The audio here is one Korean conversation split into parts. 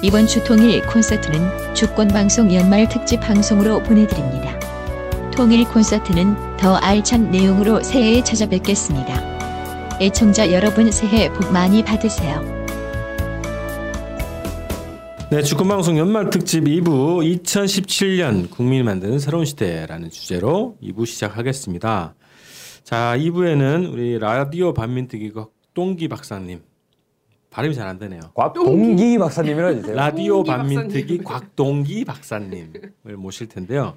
이번 주 통일 콘서트는 주권방송 연말 특집 방송으로 보내드립니다. 통일 콘서트는 더 알찬 내용으로 새해에 찾아뵙겠습니다. 애청자 여러분 새해 복 많이 받으세요. 네, 주권방송 연말 특집 2부 2017년 국민이 만드는 새로운 시대라는 주제로 2부 시작하겠습니다. 자, 2부에는 우리 라디오 반민특위 곽동기 박사님 발음이 잘 안 되네요. 곽동기 박사님이라 해주세요. 라디오 반민특위. 곽동기 박사님을 모실 텐데요.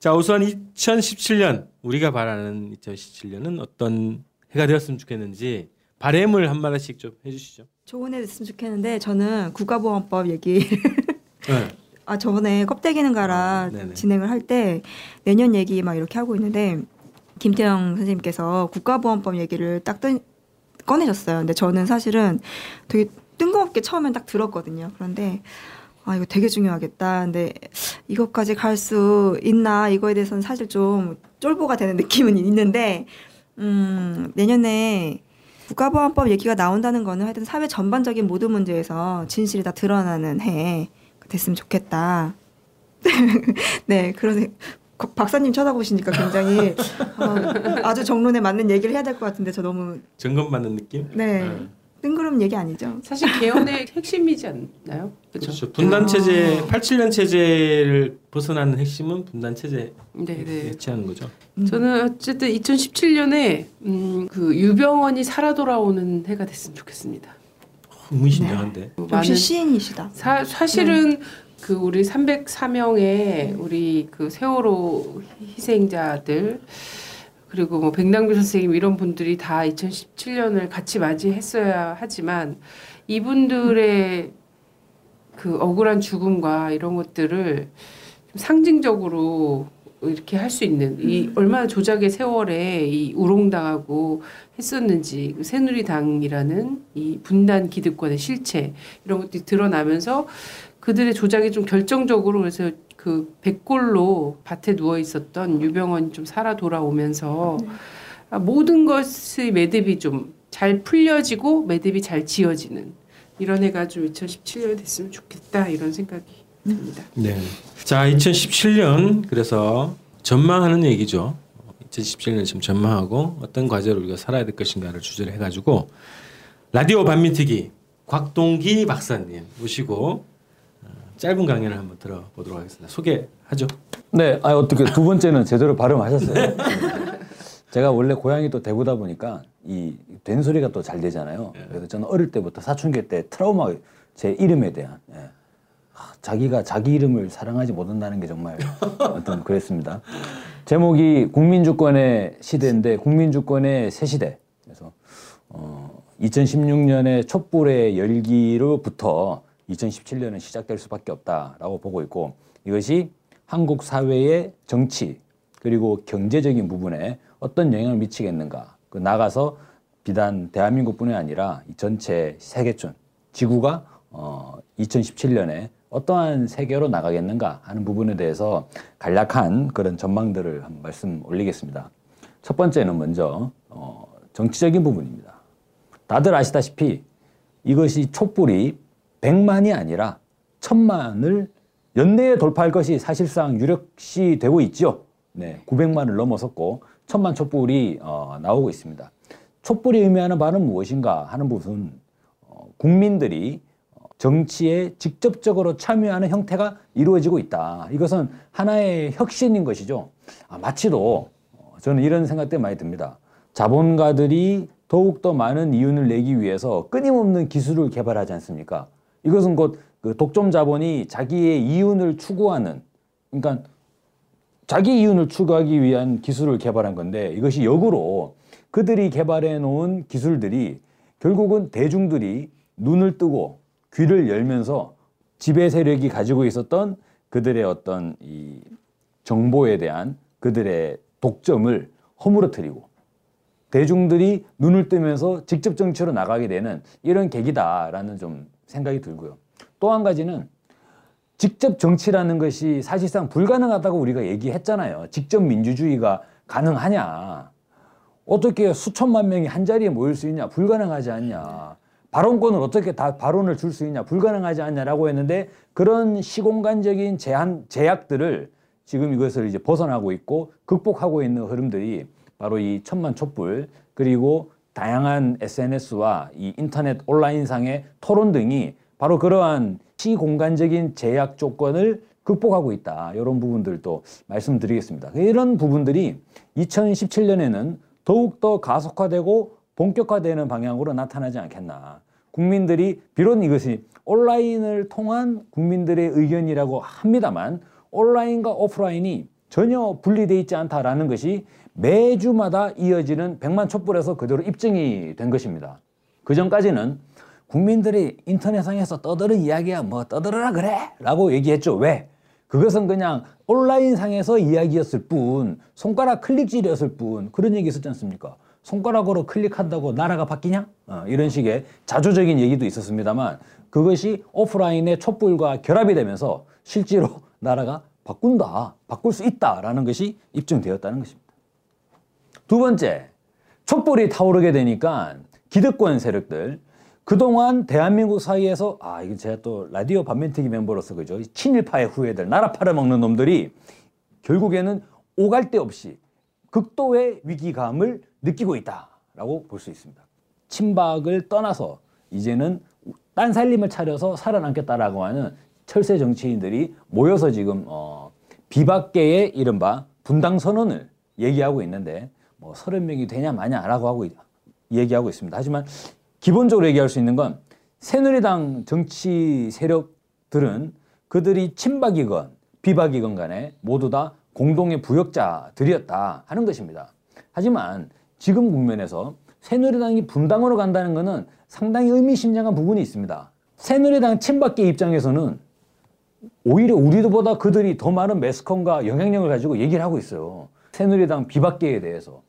자, 우선 2017년 우리가 바라는 2017년은 어떤 해가 되었으면 좋겠는지 바램을 한 마디씩 좀 해주시죠. 좋은 애 됐으면 좋겠는데 저는 국가보안법 얘기 네. 아 저번에 껍데기는 가라 아, 네네. 진행을 할 때 내년 얘기 막 이렇게 하고 있는데 김태형 선생님께서 국가보안법 얘기를 딱 뜬, 꺼내셨어요. 근데 저는 사실은 되게 뜬금없게 처음엔 딱 들었거든요. 그런데 아 이거 되게 중요하겠다. 근데 이것까지 갈 수 있나 이거에 대해서는 사실 좀 쫄보가 되는 느낌은 있는데 음 내년에 국가보안법 얘기가 나온다는 거는 하여튼 사회 전반적인 모든 문제에서 진실이 다 드러나는 해 됐으면 좋겠다. 네, 그런 거- 박사님 쳐다보시니까 굉장히 어, 아주 정론에 맞는 얘기를 해야 될 것 같은데 저 너무 점검 받는 느낌? 네 뜬구름 얘기 아니죠? 사실 개헌의 핵심이지 않나요? 그렇죠. 그렇죠. 분단 체제, 아. 87년 체제를 벗어나는 핵심은 분단 체제 네, 네. 해체하는 거죠. 음. 저는 어쨌든 2017년에 음, 그 유병원이 살아 돌아오는 해가 됐으면 좋겠습니다. 의문심장한데. 역시 시인이시다. 사, 사실은 네. 그 우리 304명의 우리 그 세월호 희생자들 그리고 뭐 백남규 선생님 이런 분들이 다 2017년을 같이 맞이했어야 하지만 이분들의 그 억울한 죽음과 이런 것들을 좀 상징적으로 이렇게 할 수 있는 이 얼마나 조작의 세월에 이 우롱당하고 했었는지 그 새누리당이라는 이 분단 기득권의 실체 이런 것들이 드러나면서 그들의 조작이 좀 결정적으로 그래서 그 백골로 밭에 누워 있었던 유병원이 좀 살아 돌아오면서 아, 모든 것의 매듭이 좀 잘 풀려지고 매듭이 잘 지어지는 이런 해가 좀 2017년이 됐으면 좋겠다 이런 생각이 듭니다. 네. 자, 2017년 그래서 전망하는 얘기죠. 2017년 지금 전망하고 어떤 과제로 우리가 살아야 될 것인가를 주제로 해가지고 라디오 반민특위 곽동기 박사님 모시고 어, 짧은 강연을 한번 들어보도록 하겠습니다. 소개하죠. 네, 아 어떻게 두 번째는 제대로 발음하셨어요. 제가 원래 고향이 또 대구다 보니까 이 된소리가 또 잘 되잖아요. 그래서 저는 어릴 때부터 사춘기 때 트라우마 제 이름에 대한 예. 아, 자기가 자기 이름을 사랑하지 못한다는 게 정말 어떤 그랬습니다. 제목이 국민주권의 시대인데 국민주권의 새 시대. 그래서 어, 2016년의 촛불의 열기로부터 2017년은 시작될 수밖에 없다라고 보고 있고 이것이 한국 사회의 정치 그리고 경제적인 부분에 어떤 영향을 미치겠는가. 그 나가서 비단 대한민국뿐이 아니라 이 전체 세계촌 지구가 어, 2017년에 어떠한 세계로 나가겠는가 하는 부분에 대해서 간략한 그런 전망들을 한 말씀 올리겠습니다. 첫 번째는 먼저 어, 정치적인 부분입니다. 다들 아시다시피 이것이 촛불이 100만이 아니라 천만을 연내에 돌파할 것이 사실상 유력시 되고 있죠. 네, 900만을 넘어섰고 천만 촛불이 어, 나오고 있습니다. 촛불이 의미하는 바는 무엇인가 하는 부분 어, 국민들이 어, 정치에 직접적으로 참여하는 형태가 이루어지고 있다. 이것은 하나의 혁신인 것이죠. 아, 마치도 어, 저는 이런 생각 때문에 많이 듭니다. 자본가들이 더욱더 많은 이윤을 내기 위해서 끊임없는 기술을 개발하지 않습니까? 이것은 곧 그 독점 자본이 자기의 이윤을 추구하는 그러니까 자기 이윤을 추구하기 위한 기술을 개발한 건데 이것이 역으로 그들이 개발해 놓은 기술들이 결국은 대중들이 눈을 뜨고 귀를 열면서 지배 세력이 가지고 있었던 그들의 어떤 이 정보에 대한 그들의 독점을 허물어뜨리고 대중들이 눈을 뜨면서 직접 정치로 나가게 되는 이런 계기다라는 좀 생각이 들고요. 또 한 가지는 직접 정치라는 것이 사실상 불가능하다고 우리가 얘기했잖아요. 직접 민주주의가 가능하냐. 어떻게 수천만 명이 한 자리에 모일 수 있냐. 불가능하지 않냐. 발언권을 어떻게 다 발언을 줄 수 있냐 불가능하지 않냐라고 했는데 그런 시공간적인 제한 제약들을 지금 이것을 이제 벗어나고 있고 극복하고 있는 흐름들이 바로 이 천만 촛불 그리고 다양한 SNS와 이 인터넷 온라인상의 토론 등이 바로 그러한 시공간적인 제약 조건을 극복하고 있다. 이런 부분들도 말씀드리겠습니다. 이런 부분들이 2017년에는 더욱더 가속화되고 본격화되는 방향으로 나타나지 않겠나. 국민들이 비록 이것이 온라인을 통한 국민들의 의견이라고 합니다만 온라인과 오프라인이 전혀 분리되어 있지 않다라는 것이 매주마다 이어지는 백만 촛불에서 그대로 입증이 된 것입니다. 그 전까지는 국민들이 인터넷상에서 떠드는 이야기야 뭐 떠들어라 그래 라고 얘기했죠. 왜? 그것은 그냥 온라인상에서 이야기였을 뿐 손가락 클릭질이었을 뿐 그런 얘기 있었지 않습니까? 손가락으로 클릭한다고 나라가 바뀌냐? 어, 이런 식의 자조적인 얘기도 있었습니다만 그것이 오프라인의 촛불과 결합이 되면서 실제로 나라가 바꾼다, 바꿀 수 있다라는 것이 입증되었다는 것입니다. 두 번째, 촛불이 타오르게 되니까 기득권 세력들 그동안 대한민국 사이에서 아 이건 제가 또 라디오 반면티기 멤버로서 그죠 친일파의 후예들 나라 팔아먹는 놈들이 결국에는 오갈 데 없이 극도의 위기감을 느끼고 있다라고 볼 수 있습니다. 친박을 떠나서 이제는 딴 살림을 차려서 살아남겠다라고 하는 철새 정치인들이 모여서 지금 어 비박계의 이른바 분당 선언을 얘기하고 있는데 뭐 서른 명이 되냐 마냐라고 하고 얘기하고 있습니다. 하지만 기본적으로 얘기할 수 있는 건 새누리당 정치 세력들은 그들이 친박이건 비박이건 간에 모두 다 공동의 부역자들이었다 하는 것입니다. 하지만 지금 국면에서 새누리당이 분당으로 간다는 것은 상당히 의미심장한 부분이 있습니다. 새누리당 친박계 입장에서는 오히려 우리도보다 그들이 더 많은 매스컴과 영향력을 가지고 얘기를 하고 있어요. 새누리당 비박계에 대해서.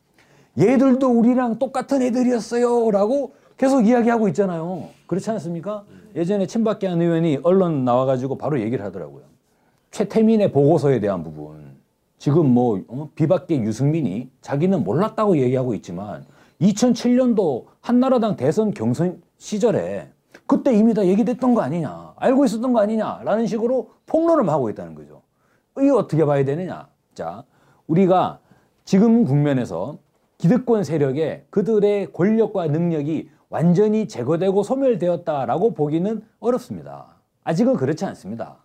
얘들도 우리랑 똑같은 애들이었어요. 라고 계속 이야기하고 있잖아요. 그렇지 않습니까? 예전에 친박계 한 의원이 언론 나와가지고 바로 얘기를 하더라고요. 최태민의 보고서에 대한 부분. 지금 뭐 어? 비박계 유승민이 자기는 몰랐다고 얘기하고 있지만 2007년도 한나라당 대선 경선 시절에 그때 이미 다 얘기됐던 거 아니냐 알고 있었던 거 아니냐라는 식으로 폭로를 하고 있다는 거죠. 이게 어떻게 봐야 되느냐? 자, 우리가 지금 국면에서 기득권 세력의 그들의 권력과 능력이 완전히 제거되고 소멸되었다라고 보기는 어렵습니다. 아직은 그렇지 않습니다.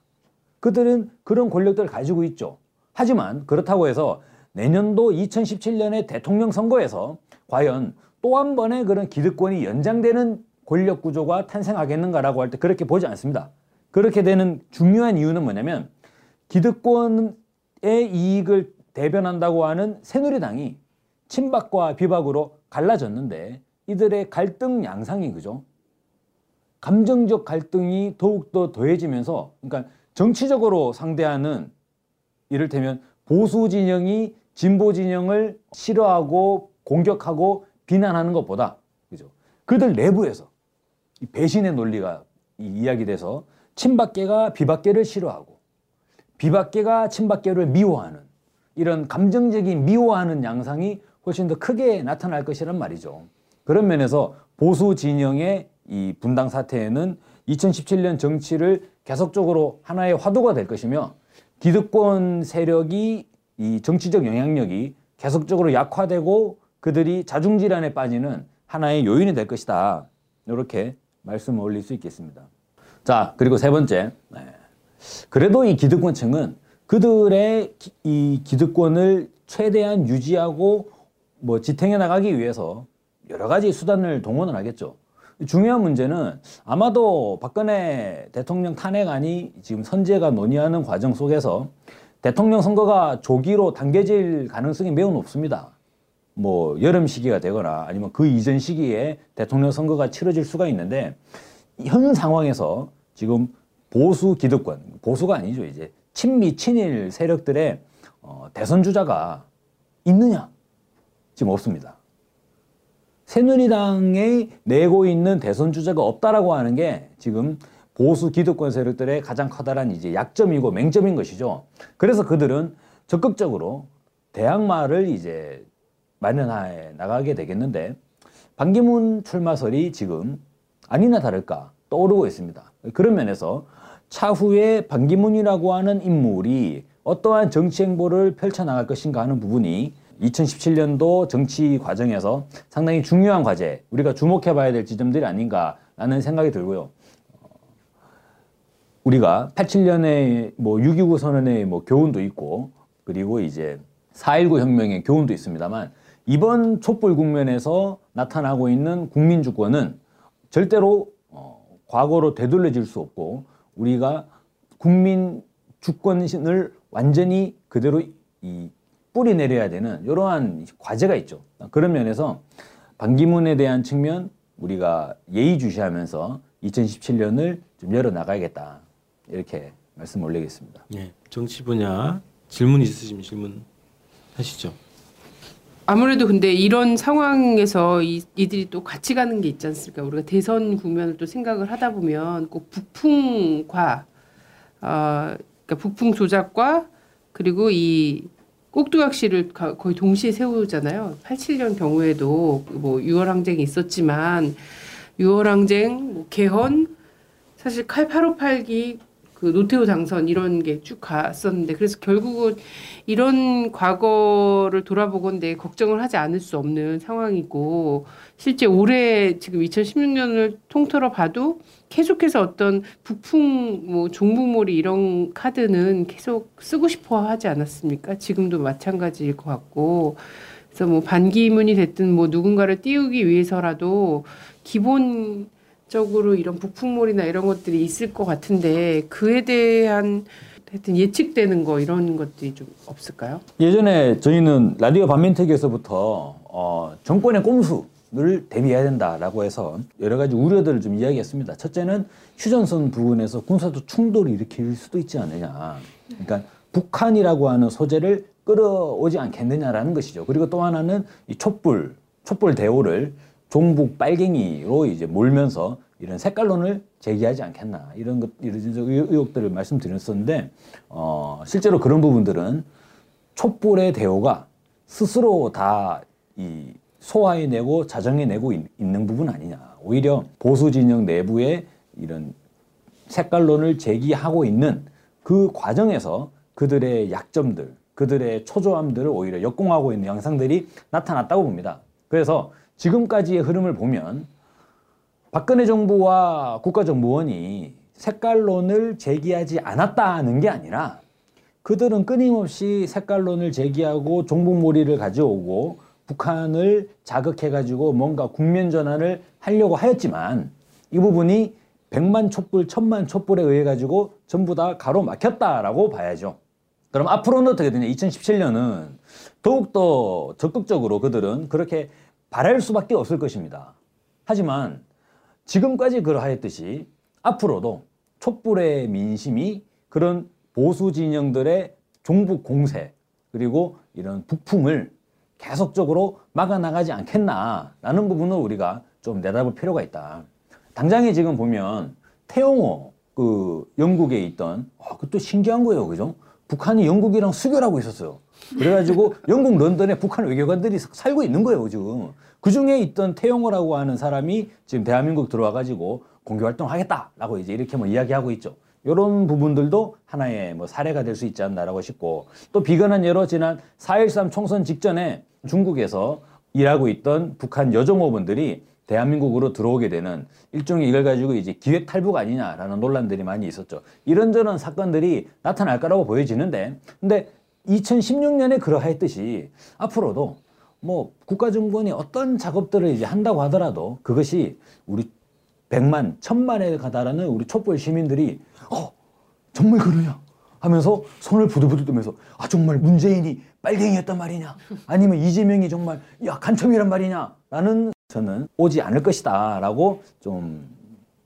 그들은 그런 권력들을 가지고 있죠. 하지만 그렇다고 해서 내년도 2017년의 대통령 선거에서 과연 또 한 번의 그런 기득권이 연장되는 권력 구조가 탄생하겠는가라고 할 때 그렇게 보지 않습니다. 그렇게 되는 중요한 이유는 뭐냐면 기득권의 이익을 대변한다고 하는 새누리당이 친박과 비박으로 갈라졌는데 이들의 갈등 양상이 그죠? 감정적 갈등이 더욱더 더해지면서 그러니까 정치적으로 상대하는 이를테면 보수 진영이 진보 진영을 싫어하고 공격하고 비난하는 것보다 그죠? 그들 내부에서 배신의 논리가 이야기돼서 친박계가 비박계를 싫어하고 비박계가 친박계를 미워하는 이런 감정적인 미워하는 양상이 훨씬 더 크게 나타날 것이란 말이죠. 그런 면에서 보수 진영의 이 분당 사태에는 2017년 정치를 계속적으로 하나의 화두가 될 것이며 기득권 세력이 이 정치적 영향력이 계속적으로 약화되고 그들이 자중질환에 빠지는 하나의 요인이 될 것이다. 이렇게 말씀을 올릴 수 있겠습니다. 자, 그리고 세 번째. 네. 그래도 이 기득권층은 그들의 이 기득권을 최대한 유지하고 뭐 지탱해 나가기 위해서 여러 가지 수단을 동원을 하겠죠. 중요한 문제는 아마도 박근혜 대통령 탄핵안이 지금 선재가 논의하는 과정 속에서 대통령 선거가 조기로 당겨질 가능성이 매우 높습니다. 뭐 여름 시기가 되거나 아니면 그 이전 시기에 대통령 선거가 치러질 수가 있는데 현 상황에서 지금 보수 기득권 보수가 아니죠 이제 친미 친일 세력들의 어, 대선 주자가 있느냐 지금 없습니다. 새누리당에 내고 있는 대선 주자가 없다라고 하는 게 지금 보수 기득권 세력들의 가장 커다란 이제 약점이고 맹점인 것이죠. 그래서 그들은 적극적으로 대항마를 이제 마련해 나가게 되겠는데 반기문 출마설이 지금 아니나 다를까 떠오르고 있습니다. 그런 면에서 차후에 반기문이라고 하는 인물이 어떠한 정치 행보를 펼쳐나갈 것인가 하는 부분이 2017년도 정치 과정에서 상당히 중요한 과제, 우리가 주목해 봐야 될 지점들이 아닌가라는 생각이 들고요. 우리가 87년에 뭐 6.29 선언의 뭐 교훈도 있고 그리고 이제 4.19 혁명의 교훈도 있습니다만 이번 촛불 국면에서 나타나고 있는 국민 주권은 절대로 어, 과거로 되돌려질 수 없고 우리가 국민 주권을 완전히 그대로 이 뿌리 내려야 되는 이러한 과제가 있죠. 그런 면에서 반기문에 대한 측면 우리가 예의주시하면서 2017년을 좀 열어 나가야겠다 이렇게 말씀 올리겠습니다. 예, 정치 분야 질문 있으시면 질문 하시죠. 아무래도 근데 이런 상황에서 이, 이들이 또 같이 가는 게 있지 않습니까? 우리가 대선 국면을 또 생각을 하다 보면 꼭 북풍과 어, 그러니까 북풍 조작과 그리고 이 꼭두각시를 거의 동시에 세우잖아요. 87년 경우에도 뭐 유월항쟁이 있었지만 유월항쟁, 뭐 개헌, 사실 칼 858기 그 노태우 당선 이런 게 쭉 갔었는데 그래서 결국은 이런 과거를 돌아보건데 걱정을 하지 않을 수 없는 상황이고 실제 올해 지금 2016년을 통틀어 봐도 계속해서 어떤 북풍 뭐 종북몰이 이런 카드는 계속 쓰고 싶어 하지 않았습니까? 지금도 마찬가지일 것 같고 그래서 뭐 반기문이 됐든 뭐 누군가를 띄우기 위해서라도 기본 적으로 이런 북풍몰이나 이런 것들이 있을 것 같은데 그에 대한 하여튼 예측되는 거 이런 것들이 좀 없을까요? 예전에 저희는 라디오 반민특위에서부터 어, 정권의 꼼수를 대비해야 된다라고 해서 여러 가지 우려들을 좀 이야기했습니다. 첫째는 휴전선 부분에서 군사적 충돌을 일으킬 수도 있지 않느냐. 그러니까 북한이라고 하는 소재를 끌어오지 않겠느냐라는 것이죠. 그리고 또 하나는 이 촛불, 촛불 대오를 종북 빨갱이로 이제 몰면서 이런 색깔론을 제기하지 않겠나 이런 것 이런 의혹들을 말씀드렸었는데 어 실제로 그런 부분들은 촛불의 대오가 스스로 다 이 소화해내고 자정해내고 있 는 부분 아니냐 오히려 보수 진영 내부에 이런 색깔론을 제기하고 있는 그 과정에서 그들의 약점들 그들의 초조함들을 오히려 역공하고 있는 양상들이 나타났다고 봅니다. 그래서 지금까지의 흐름을 보면 박근혜 정부와 국가정보원이 색깔론을 제기하지 않았다는 게 아니라 그들은 끊임없이 색깔론을 제기하고 종북몰이를 가져오고 북한을 자극해가지고 뭔가 국면 전환을 하려고 하였지만 이 부분이 백만 촛불, 천만 촛불에 의해 가지고 전부 다 가로막혔다라고 봐야죠. 그럼 앞으로는 어떻게 되냐? 2017년은 더욱더 적극적으로 그들은 그렇게 바랄 수밖에 없을 것입니다. 하지만 지금까지 그러하였듯이 앞으로도 촛불의 민심이 그런 보수 진영들의 종북 공세 그리고 이런 북풍을 계속적으로 막아나가지 않겠나라는 부분을 우리가 좀 내다볼 필요가 있다. 당장에 지금 보면 태영호 그 영국에 있던 아, 그것도 신기한 거예요, 그죠? 북한이 영국이랑 수교하고 있었어요. 그래가지고 영국 런던에 북한 외교관들이 살고 있는 거예요, 지금. 그 중에 있던 태영호라고 하는 사람이 지금 대한민국 들어와가지고 공교 활동 하겠다라고 이제 이렇게 뭐 이야기하고 있죠. 이런 부분들도 하나의 뭐 사례가 될 수 있지 않나라고 싶고 또 비근한 예로 지난 4.13 총선 직전에 중국에서 일하고 있던 북한 여종업원들이 대한민국으로 들어오게 되는 일종의 이걸 가지고 이제 기획 탈북 아니냐라는 논란들이 많이 있었죠. 이런저런 사건들이 나타날 거라고 보여지는데 근데 2016년에 그러하였듯이 앞으로도 뭐 국가정권이 어떤 작업들을 이제 한다고 하더라도 그것이 우리 백만, 천만에 가다라는 우리 촛불 시민들이 어 정말 그러냐 하면서 손을 부들부들 뜨면서 아 정말 문재인이 빨갱이였단 말이냐 아니면 이재명이 정말 야 간첩이란 말이냐 라는 저는 오지 않을 것이다 라고 좀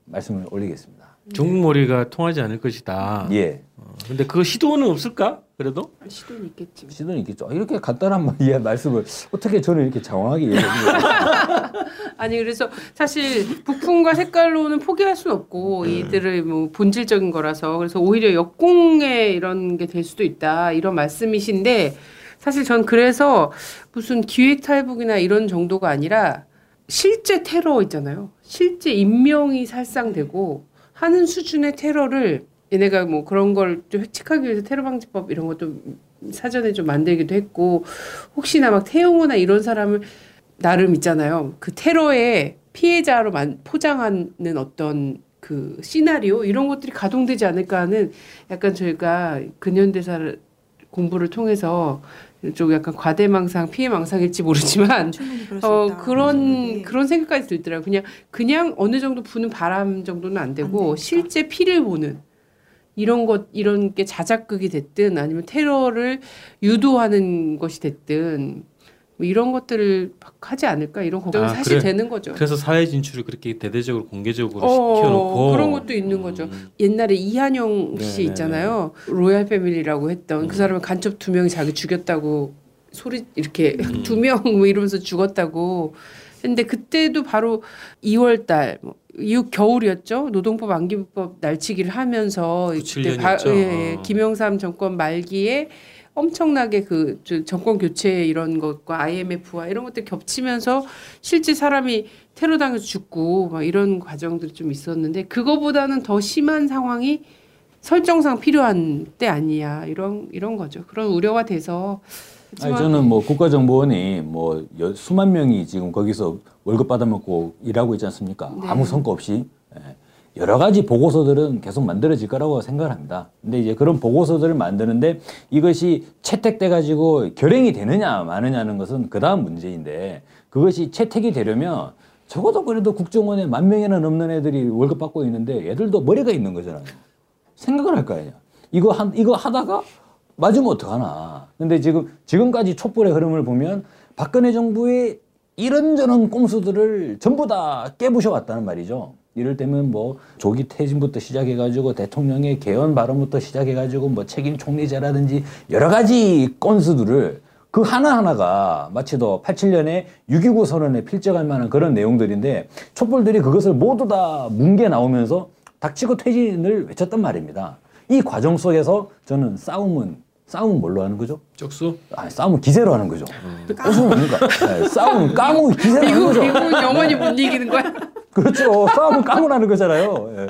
말씀을 올리겠습니다. 중국머리가 통하지 않을 것이다. 예. 어, 근데 그 시도는 없을까? 그래도 시도는 있겠지. 시도는 있겠죠. 이렇게 간단한 예, 말씀을 어떻게 저는 이렇게 장황하게 얘기해요? 아니 그래서 사실 북풍과 색깔로는 포기할 수는 없고 네. 이들의 뭐 본질적인 거라서 그래서 오히려 역공에 이런 게 될 수도 있다 이런 말씀이신데 사실 전 그래서 무슨 기획 탈북이나 이런 정도가 아니라 실제 테러 있잖아요. 실제 인명이 살상되고 하는 수준의 테러를 얘네가 뭐 그런 걸 좀 획책하기 위해서 테러 방지법 이런 것도 사전에 좀 만들기도 했고 혹시나 막 태용호나 이런 사람을 나름 있잖아요. 그 테러의 피해자로 만, 포장하는 어떤 그 시나리오 이런 것들이 가동되지 않을까 하는 약간 저희가 근현대사 공부를 통해서 좀 약간 과대망상, 피해망상일지 모르지만 어. 그런 네. 그런 생각까지 들더라고요. 그냥 그냥 어느 정도 부는 바람 정도는 안안 되고 되니까. 실제 피를 보는 이런 것 이런 게 자작극이 됐든 아니면 테러를 유도하는 것이 됐든 뭐 이런 것들을 막 하지 않을까 이런 걱정이 아, 사실 그래. 되는 거죠. 그래서 사회 진출을 그렇게 대대적으로 공개적으로 어, 시켜놓고 그런 것도 있는 거죠. 음. 옛날에 이한용 씨 네네네. 있잖아요. 로얄 패밀리라고 했던 음. 그 사람은 간첩 두 명이 자기 죽였다고 소리 이렇게 음. 두명 뭐 이러면서 죽었다고. 근데 그때도 바로 2월 달 뭐, 이후 겨울이었죠. 노동법 안기부법 날치기를 하면서 97 그때 년이었죠. 예, 예. 어. 김영삼 정권 말기에 엄청나게 그 저- 정권 교체 이런 것과 IMF와 이런 것들 겹치면서 실제 사람이 테러 당해서 죽고 막 이런 과정들이 좀 있었는데 그거보다는 더 심한 상황이 설정상 필요한 때 아니야 이런 이런 거죠. 그런 우려가 돼서 아니 저는 뭐 국가정보원이 뭐 여- 수만 명이 지금 거기서 월급 받아먹고 일하고 있지 않습니까? 네. 아무 성과 없이 예. 여러 가지 보고서들은 계속 만들어질 거라고 생각을 합니다. 근데 이제 그런 보고서들을 만드는데 이것이 채택돼 가지고 결행이 되느냐 마느냐는 것은 그 다음 문제인데 그것이 채택이 되려면 적어도 그래도 국정원에 만 명이나 넘는 애들이 월급 받고 있는데 애들도 머리가 있는 거잖아요. 생각을 할 거 아니야. 이거 한 이거 하다가 맞으면 어떡하나. 근데 지금 지금까지 촛불의 흐름을 보면 박근혜 정부의 이런저런 꼼수들을 전부 다 깨부셔 왔다는 말이죠. 이럴 때면 뭐 조기 퇴진부터 시작해가지고 대통령의 개헌 발언부터 시작해가지고 뭐 책임 총리제라든지 여러 가지 건수들을 그 하나하나가 마치 더 87년에 6.29 선언에 필적할 만한 그런 내용들인데 촛불들이 그것을 모두 다 뭉개 나오면서 닥치고 퇴진을 외쳤단 말입니다. 이 과정 속에서 저는 싸움은 싸움은 뭘로 하는 거죠? 쪽수 아, 싸움은 기세로 하는 거죠. 무슨 뭡니까? 네, 싸움은 까무 기세로 하는 미국 거죠. 미국은 영원히 못 이기는 거야. 그렇죠. 싸움은 까무라는 거잖아요. 예.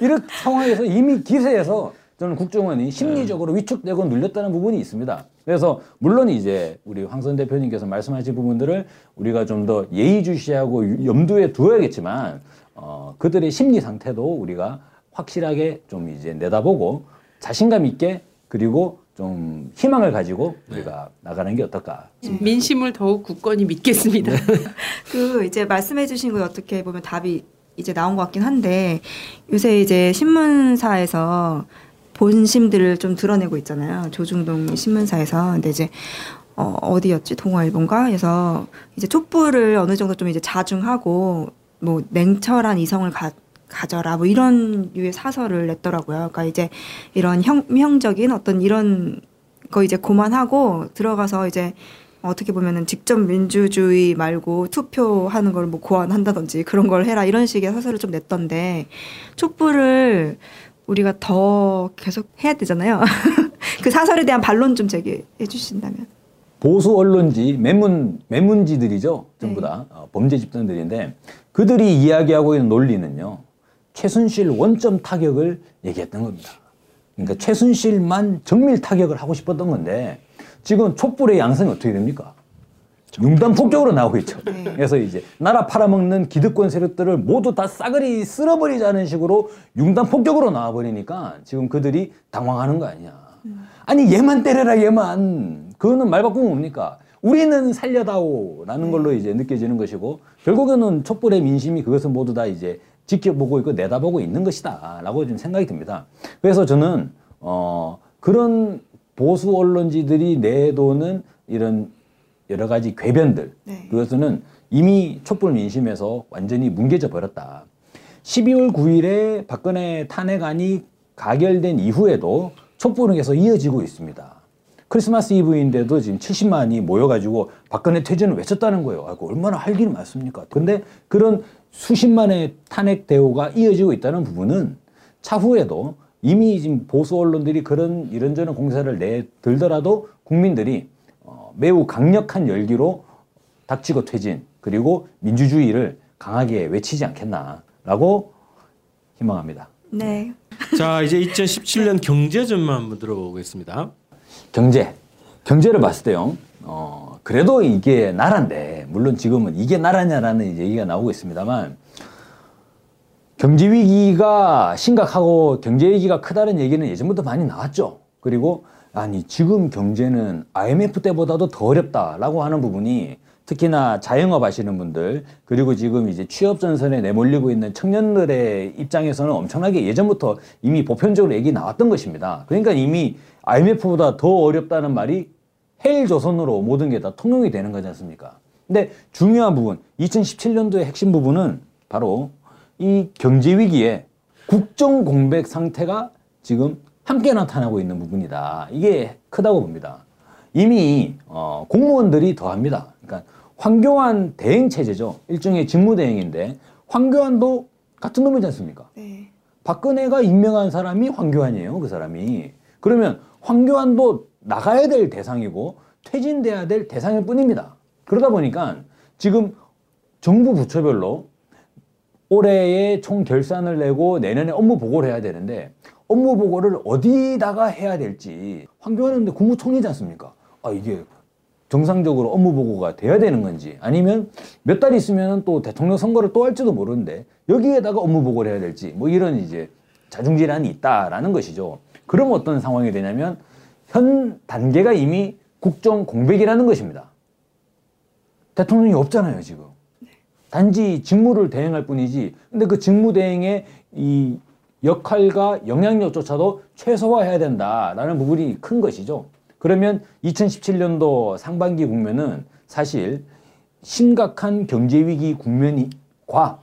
이런 상황에서 이미 기세에서 저는 국정원이 심리적으로 위축되고 눌렸다는 부분이 있습니다. 그래서 물론 이제 우리 황선 대표님께서 말씀하신 부분들을 우리가 좀 더 예의주시하고 염두에 두어야겠지만 어, 그들의 심리 상태도 우리가 확실하게 좀 이제 내다보고 자신감 있게 그리고 좀 희망을 가지고 우리가 나가는 게 어떨까. 민심을 더욱 굳건히 믿겠습니다. 그 이제 말씀해주신 거 어떻게 보면 답이 이제 나온 것 같긴 한데 요새 이제 신문사에서 본심들을 좀 드러내고 있잖아요. 조중동 신문사에서 근데 이제 어, 어디였지 동아일보인가 해서 이제 촛불을 어느 정도 좀 이제 자중하고 뭐 냉철한 이성을 가, 가져라 뭐 이런 유의 사설을 냈더라고요. 그러니까 이제 이런 혁명적인 어떤 이런 거 이제 고만하고 들어가서 이제 어떻게 보면은 직접 민주주의 말고 투표하는 걸 뭐 고안한다든지 그런 걸 해라 이런 식의 사설을 좀 냈던데 촛불을 우리가 더 계속 해야 되잖아요. 그 사설에 대한 반론 좀 제기해 주신다면. 보수 언론지 매문 매문지들이죠 전부 네. 다 어, 범죄 집단들인데 그들이 이야기하고 있는 논리는요 최순실 원점 타격을 얘기했던 겁니다. 그러니까 최순실만 정밀 타격을 하고 싶었던 건데 지금 촛불의 양상이 어떻게 됩니까? 융단 폭격으로 나오고 있죠. 네. 그래서 이제 나라 팔아먹는 기득권 세력들을 모두 다 싸그리 쓸어버리자는 식으로 융단 폭격으로 나와버리니까 지금 그들이 당황하는 거 아니야. 아니 얘만 때려라 얘만. 그거는 말 바꾸면 뭡니까? 우리는 살려다오라는 걸로 이제 느껴지는 것이고 결국에는 촛불의 민심이 그것을 모두 다 이제 지켜보고 있고 내다보고 있는 것이다 라고 좀 생각이 듭니다. 그래서 저는 어 그런 보수 언론지들이 내도는 이런 여러 가지 궤변들 네. 그것은 이미 촛불 민심에서 완전히 뭉개져 버렸다. 12월 9일에 박근혜 탄핵안이 가결된 이후에도 촛불은 계속 이어지고 있습니다. 크리스마스 이브인데도 지금 70만이 모여가지고 박근혜 퇴진을 외쳤다는 거예요. 아이고, 얼마나 할 일이 많습니까? 근데 그런 수십만의 탄핵 대우가 이어지고 있다는 부분은 차후에도 이미 지금 보수 언론들이 그런 이런저런 공세를 내들더라도 국민들이 어, 매우 강력한 열기로 닥치고 퇴진 그리고 민주주의를 강하게 외치지 않겠나라고 희망합니다. 네. 자 이제 2017년 경제 전망 한번 들어보겠습니다. 경제 경제를 봤을 때요. 어, 그래도 이게 나라인데 물론 지금은 이게 나라냐라는 얘기가 나오고 있습니다만 경제 위기가 심각하고 경제 위기가 크다는 얘기는 예전부터 많이 나왔죠. 그리고 아니 지금 경제는 IMF 때보다도 더 어렵다라고 하는 부분이 특히나 자영업 하시는 분들 그리고 지금 이제 취업 전선에 내몰리고 있는 청년들의 입장에서는 엄청나게 예전부터 이미 보편적으로 얘기 나왔던 것입니다. 그러니까 이미 IMF보다 더 어렵다는 말이 헬 조선으로 모든 게 다 통용이 되는 거지 않습니까? 근데 중요한 부분, 2017년도의 핵심 부분은 바로 이 경제 위기에 국정 공백 상태가 지금 함께 나타나고 있는 부분이다. 이게 크다고 봅니다. 이미 어, 공무원들이 더합니다. 그러니까 황교안 대행 체제죠. 일종의 직무 대행인데 황교안도 같은 놈이지 않습니까? 네. 박근혜가 임명한 사람이 황교안이에요. 그 사람이. 그러면 황교안도 나가야 될 대상이고 퇴진돼야 될 대상일 뿐입니다. 그러다 보니까 지금 정부 부처별로 올해의 총 결산을 내고 내년에 업무 보고를 해야 되는데 업무 보고를 어디다가 해야 될지 황교안은 국무총리지 않습니까? 아 이게 정상적으로 업무 보고가 돼야 되는 건지 아니면 몇 달 있으면 또 대통령 선거를 또 할지도 모르는데 여기에다가 업무 보고를 해야 될지 뭐 이런 이제 자중질환이 있다라는 것이죠. 그럼 어떤 상황이 되냐면 현 단계가 이미 국정 공백이라는 것입니다. 대통령이 없잖아요, 지금. 단지 직무를 대행할 뿐이지. 근데 그 직무 대행의 이 역할과 영향력조차도 최소화해야 된다라는 부분이 큰 것이죠. 그러면 2017년도 상반기 국면은 사실 심각한 경제 위기 국면과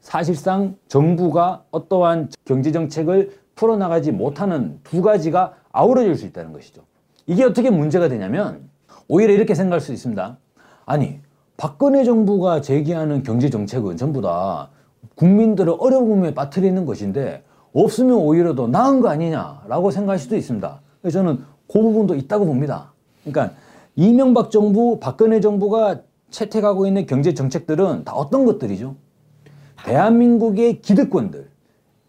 사실상 정부가 어떠한 경제 정책을 풀어나가지 못하는 두 가지가 아우러질 수 있다는 것이죠. 이게 어떻게 문제가 되냐면 오히려 이렇게 생각할 수 있습니다. 아니 박근혜 정부가 제기하는 경제 정책은 전부 다 국민들을 어려움에 빠뜨리는 것인데 없으면 오히려 더 나은 거 아니냐라고 생각할 수도 있습니다. 그래서 저는 그 부분도 있다고 봅니다. 그러니까 이명박 정부, 박근혜 정부가 채택하고 있는 경제 정책들은 다 어떤 것들이죠? 대한민국의 기득권들,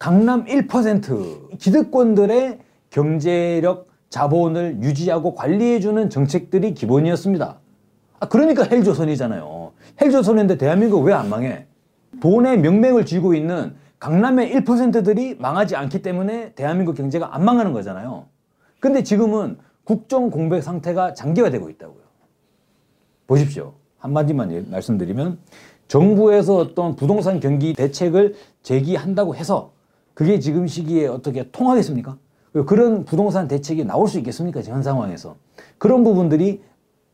강남 1% 기득권들의 경제력 자본을 유지하고 관리해주는 정책들이 기본이었습니다. 아, 그러니까 헬조선이잖아요. 헬조선인데 대한민국 왜 안 망해? 돈의 명맥을 쥐고 있는 강남의 1%들이 망하지 않기 때문에 대한민국 경제가 안 망하는 거잖아요. 근데 지금은 국정 공백 상태가 장기화되고 있다고요. 보십시오. 한마디만 예- 말씀드리면 정부에서 어떤 부동산 경기 대책을 제기한다고 해서 그게 지금 시기에 어떻게 통하겠습니까? 그런 부동산 대책이 나올 수 있겠습니까? 현 상황에서. 그런 부분들이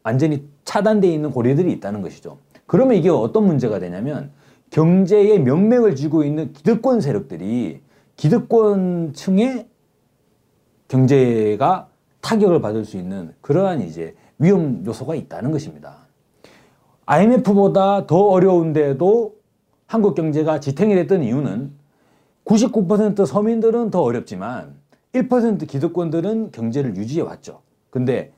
완전히 차단되어 있는 고리들이 있다는 것이죠. 그러면 이게 어떤 문제가 되냐면 경제의 명맥을 쥐고 있는 기득권 세력들이 기득권층의 경제가 타격을 받을 수 있는 그러한 이제 위험 요소가 있다는 것입니다. IMF보다 더 어려운데도 한국 경제가 지탱이 됐던 이유는 99% 서민들은 더 어렵지만 1% 기득권들은 경제를 유지해 왔죠. 근데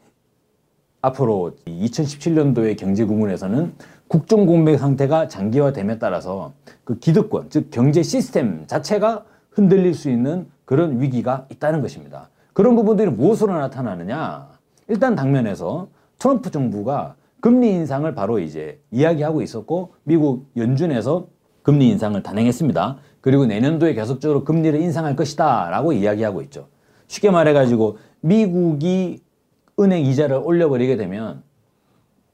앞으로 2017년도의 경제 구문에서는 국정 공백 상태가 장기화됨에 따라서 그 기득권, 즉 경제 시스템 자체가 흔들릴 수 있는 그런 위기가 있다는 것입니다. 그런 부분들이 무엇으로 나타나느냐? 일단 당면에서 트럼프 정부가 금리 인상을 바로 이제 이야기하고 있었고 미국 연준에서 금리 인상을 단행했습니다. 그리고 내년도에 계속적으로 금리를 인상할 것이다 라고 이야기하고 있죠. 쉽게 말해가지고 미국이 은행 이자를 올려버리게 되면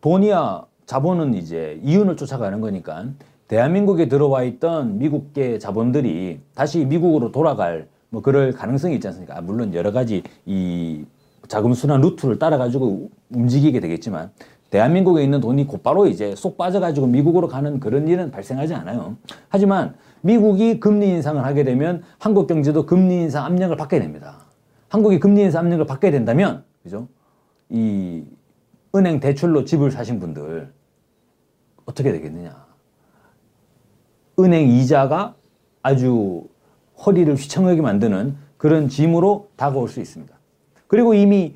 돈이야 자본은 이제 이윤을 쫓아가는 거니까 대한민국에 들어와 있던 미국계 자본들이 다시 미국으로 돌아갈 뭐 그럴 가능성이 있지 않습니까? 아, 물론 여러 가지 이 자금 순환 루트를 따라 가지고 움직이게 되겠지만 대한민국에 있는 돈이 곧바로 이제 쏙 빠져가지고 미국으로 가는 그런 일은 발생하지 않아요. 하지만 미국이 금리 인상을 하게 되면 한국 경제도 금리 인상 압력을 받게 됩니다. 한국이 금리 인상 압력을 받게 된다면, 그죠? 이 은행 대출로 집을 사신 분들 어떻게 되겠느냐? 은행 이자가 아주 허리를 휘청하게 만드는 그런 짐으로 다가올 수 있습니다. 그리고 이미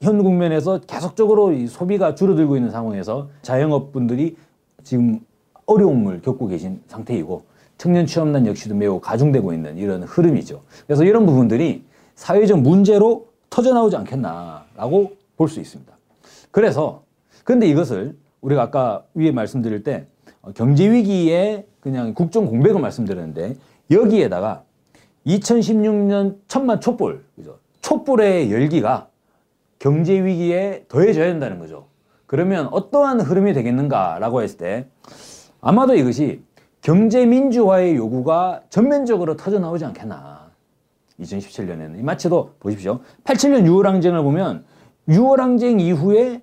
현 국면에서 계속적으로 이 소비가 줄어들고 있는 상황에서 자영업 분들이 지금 어려움을 겪고 계신 상태이고 청년 취업난 역시도 매우 가중되고 있는 이런 흐름이죠. 그래서 이런 부분들이 사회적 문제로 터져나오지 않겠나라고 볼 수 있습니다. 그래서 근데 이것을 우리가 아까 위에 말씀드릴 때 어, 경제 위기에 그냥 국정 공백을 말씀드렸는데 여기에다가 2016년 천만 촛불 그죠? 촛불의 열기가 경제 위기에 더해져야 된다는 거죠. 그러면 어떠한 흐름이 되겠는가라고 했을 때 아마도 이것이 경제 민주화의 요구가 전면적으로 터져 나오지 않겠나. 2017년에는 마치도 보십시오. 87년 6월 항쟁을 보면 6월 항쟁 이후에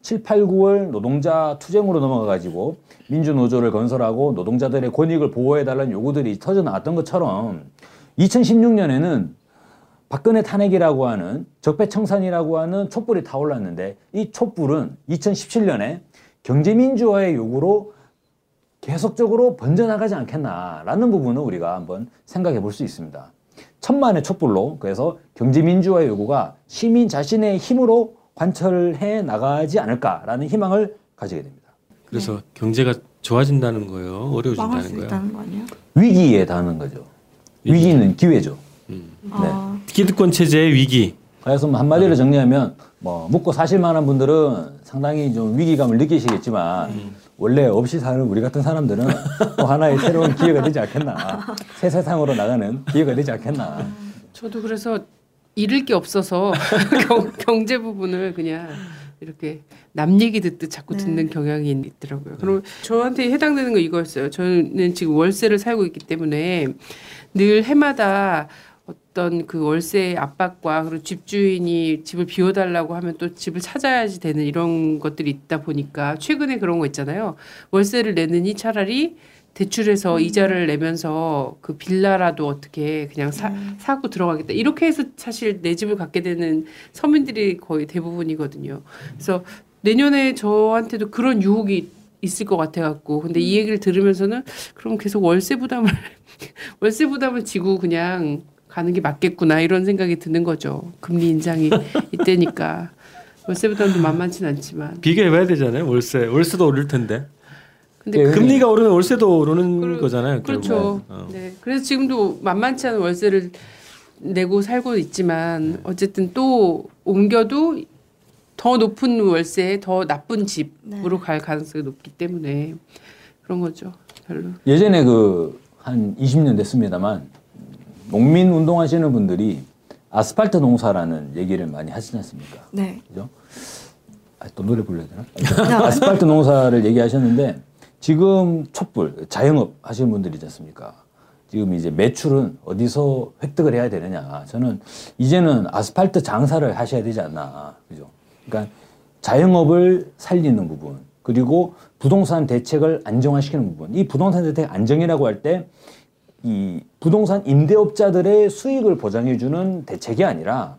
7, 8, 9월 노동자 투쟁으로 넘어가 가지고 민주노조를 건설하고 노동자들의 권익을 보호해달라는 요구들이 터져 나왔던 것처럼 2016년에는 박근혜 탄핵이라고 하는 적폐청산이라고 하는 촛불이 타올랐는데 이 촛불은 2017년에 경제민주화의 요구로 계속적으로 번져나가지 않겠나라는 부분을 우리가 한번 생각해 볼 수 있습니다. 천만의 촛불로 그래서 경제민주화의 요구가 시민 자신의 힘으로 관철해 나가지 않을까라는 희망을 가지게 됩니다. 그래서 경제가 좋아진다는 거예요. 어려워진다는 수 거예요. 있다는 거 아니에요? 위기에 닿는 거죠. 위기 는 기회죠. 아, 기득권 체제의 위기. 그래서 뭐 한마디로 정리하면 뭐 묻고 사실 만한 분들은 상당히 좀 위기감을 느끼시겠지만 원래 없이 사는 우리 같은 사람들은 또 하나의 새로운 기회가 되지 않겠나 새 세상으로 나가는 기회가 되지 않겠나 저도 그래서 잃을 게 없어서 경, 경제 부분을 그냥 이렇게 남 얘기 듣듯 자꾸 네. 듣는 경향이 있더라고요. 그럼 저한테 해당되는 거 이거였어요. 저는 지금 월세를 살고 있기 때문에 늘 해마다 어떤 그 월세 압박과 그리고 집주인이 집을 비워달라고 하면 또 집을 찾아야지 되는 이런 것들이 있다 보니까 최근에 그런 거 있잖아요. 월세를 내느니 차라리 대출해서 이자를 내면서 그 빌라라도 어떻게 그냥 사, 사고 들어가겠다. 이렇게 해서 사실 내 집을 갖게 되는 서민들이 거의 대부분이거든요. 그래서 내년에 저한테도 그런 유혹이 있을 것 같아갖고. 근데 이 얘기를 들으면서는 그럼 계속 월세 부담을, 월세 부담을 지고 그냥 가는 게 맞겠구나. 이런 생각이 드는 거죠. 금리 인상이 이때니까. 월세 부담도 만만치 않지만. 비교해봐야 되잖아요. 월세. 월세도 오를 텐데. 근데 예, 그- 금리가 오르면 월세도 오르는 그러- 거잖아요. 그렇죠. 어. 네. 그래서 지금도 만만치 않은 월세를 내고 살고 있지만 어쨌든 또 옮겨도 더 높은 월세에 더 나쁜 집으로 갈 가능성이 높기 때문에 그런 거죠. 별로. 예전에 그 한 20년 됐습니다만 농민 운동하시는 분들이 아스팔트 농사라는 얘기를 많이 하시지 않습니까? 네. 그죠? 아, 또 노래 불러야 되나? 아스팔트 농사를 얘기하셨는데 지금 촛불 자영업 하시는 분들이지 않습니까? 지금 이제 매출은 어디서 획득을 해야 되느냐? 저는 이제는 아스팔트 장사를 하셔야 되지 않나, 그죠? 그러니까 자영업을 살리는 부분 그리고 부동산 대책을 안정화시키는 부분. 이 부동산 대책 안정이라고 할 때 이 부동산 임대업자들의 수익을 보장해주는 대책이 아니라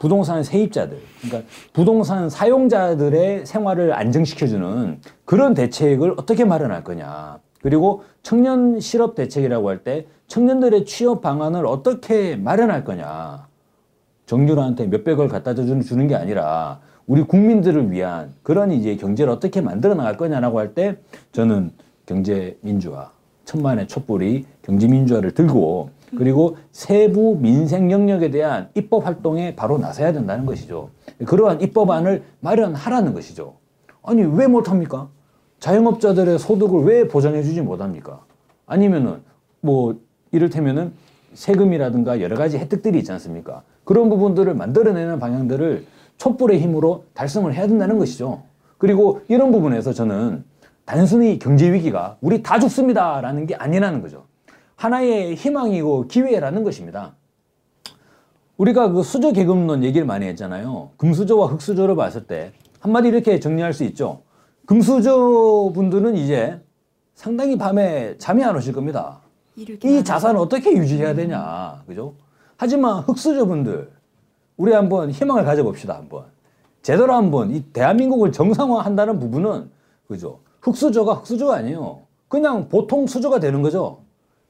부동산 세입자들, 그러니까 부동산 사용자들의 생활을 안정시켜주는 그런 대책을 어떻게 마련할 거냐. 그리고 청년 실업 대책이라고 할 때 청년들의 취업 방안을 어떻게 마련할 거냐. 정유라한테 몇백을 갖다 주는, 게 아니라 우리 국민들을 위한 그런 이제 경제를 어떻게 만들어 나갈 거냐라고 할 때 저는 경제 민주화, 천만의 촛불이 경제 민주화를 들고 그리고 세부 민생 영역에 대한 입법 활동에 바로 나서야 된다는 것이죠. 그러한 입법안을 마련하라는 것이죠. 아니 왜 못합니까? 자영업자들의 소득을 왜 보장해주지 못합니까? 아니면은 뭐 이를테면은 세금이라든가 여러 가지 혜택들이 있지 않습니까? 그런 부분들을 만들어내는 방향들을 촛불의 힘으로 달성을 해야 된다는 것이죠. 그리고 이런 부분에서 저는 단순히 경제 위기가 우리 다 죽습니다라는 게 아니라는 거죠. 하나의 희망이고 기회라는 것입니다. 우리가 그 수저 계급론 얘기를 많이 했잖아요. 금수저와 흑수저를 봤을 때 한마디 이렇게 정리할 수 있죠. 금수저 분들은 이제 상당히 밤에 잠이 안 오실 겁니다. 이 자산을 어떻게 유지해야 되냐, 그죠? 하지만 흑수저 분들, 우리 한번 희망을 가져봅시다, 한번. 제대로 한번 이 대한민국을 정상화한다는 부분은, 그죠? 흑수저가 흑수저가 아니에요. 그냥 보통 수저가 되는 거죠.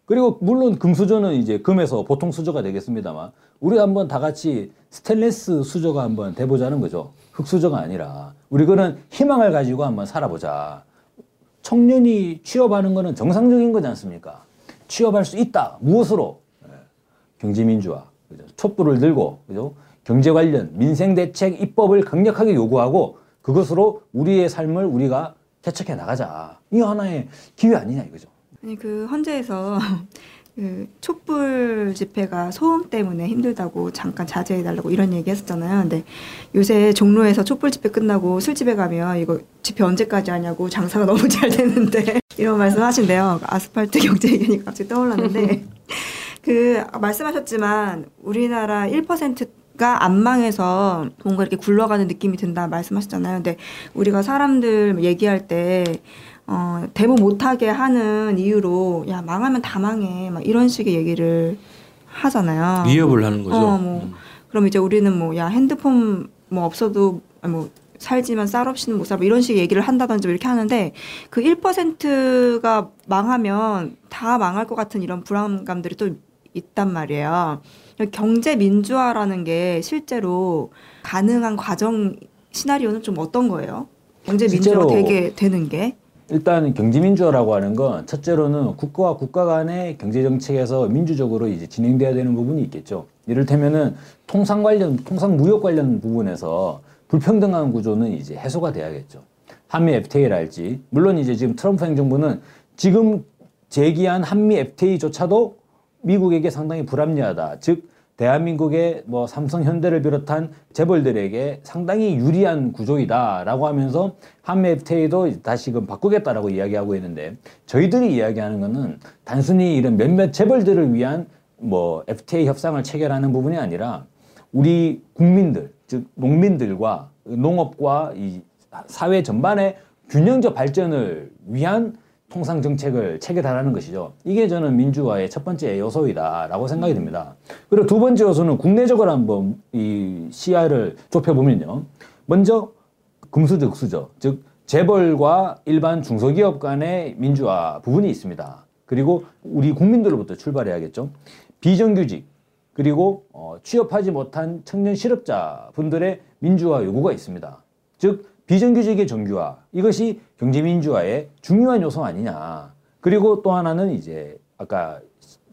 그리고 물론 금수저는 이제 금에서 보통 수저가 되겠습니다만, 우리 한번 다 같이 스테인레스 수저가 한번 돼보자는 거죠. 흑수저가 아니라. 우리 그런 희망을 가지고 한번 살아보자. 청년이 취업하는 거는 정상적인 거지 않습니까? 취업할 수 있다. 무엇으로? 예, 경제민주화. 그죠? 촛불을 들고 그죠? 경제 관련 민생 대책 입법을 강력하게 요구하고 그것으로 우리의 삶을 우리가 개척해 나가자. 이 하나의 기회 아니냐 이거죠. 아니 그 헌재에서 그 촛불 집회가 소음 때문에 힘들다고 잠깐 자제해 달라고 이런 얘기 했었잖아요. 근데 요새 종로에서 촛불 집회 끝나고 술집에 가면 이거 집회 언제까지 하냐고 장사가 너무 잘 되는데 이런 말씀 하신대요. 아스팔트 경제 얘기니까 갑자기 떠올랐는데 그 말씀하셨지만 우리나라 1%가 안 망해서 뭔가 이렇게 굴러가는 느낌이 든다 말씀하셨잖아요. 근데 우리가 사람들 얘기할 때 어, 데모 못하게 하는 이유로 야 망하면 다 망해 막 이런 식의 얘기를 하잖아요. 위협을 하는 거죠. 어, 뭐 음. 그럼 이제 우리는 뭐 야 핸드폰 뭐 없어도 아, 뭐 살지만 쌀 없이는 못 살아 뭐 이런 식의 얘기를 한다든지 뭐 이렇게 하는데 그 1%가 망하면 다 망할 것 같은 이런 불안감들이 또 있단 말이에요. 경제 민주화라는 게 실제로 가능한 과정 시나리오는 좀 어떤 거예요? 경제 민주화 되게 되는 게? 일단 경제민주화라고 하는 건 첫째로는 국가와 국가 간의 경제 정책에서 민주적으로 이제 진행돼야 되는 부분이 있겠죠. 이를테면은 통상 관련, 통상 무역 관련 부분에서 불평등한 구조는 이제 해소가 돼야겠죠. 한미 FTA랄지 물론 이제 지금 트럼프 행정부는 지금 제기한 한미 FTA조차도 미국에게 상당히 불합리하다. 즉 대한민국의 뭐 삼성 현대를 비롯한 재벌들에게 상당히 유리한 구조이다라고 하면서 한미 FTA도 다시금 바꾸겠다라고 이야기하고 있는데 저희들이 이야기하는 것은 단순히 이런 몇몇 재벌들을 위한 뭐 FTA 협상을 체결하는 부분이 아니라 우리 국민들 즉 농민들과 농업과 이 사회 전반의 균형적 발전을 위한 통상 정책을 체결하라는 것이죠. 이게 저는 민주화의 첫 번째 요소이다라고 생각이 듭니다. 그리고 두 번째 요소는 국내적으로 한번 이 시야를 좁혀보면요. 먼저 금수저, 흑수저, 즉 재벌과 일반 중소기업 간의 민주화 부분이 있습니다. 그리고 우리 국민들로부터 출발해야겠죠. 비정규직 그리고 어, 취업하지 못한 청년 실업자 분들의 민주화 요구가 있습니다. 즉 비정규직의 정규화 이것이 경제민주화의 중요한 요소 아니냐. 그리고 또 하나는 이제 아까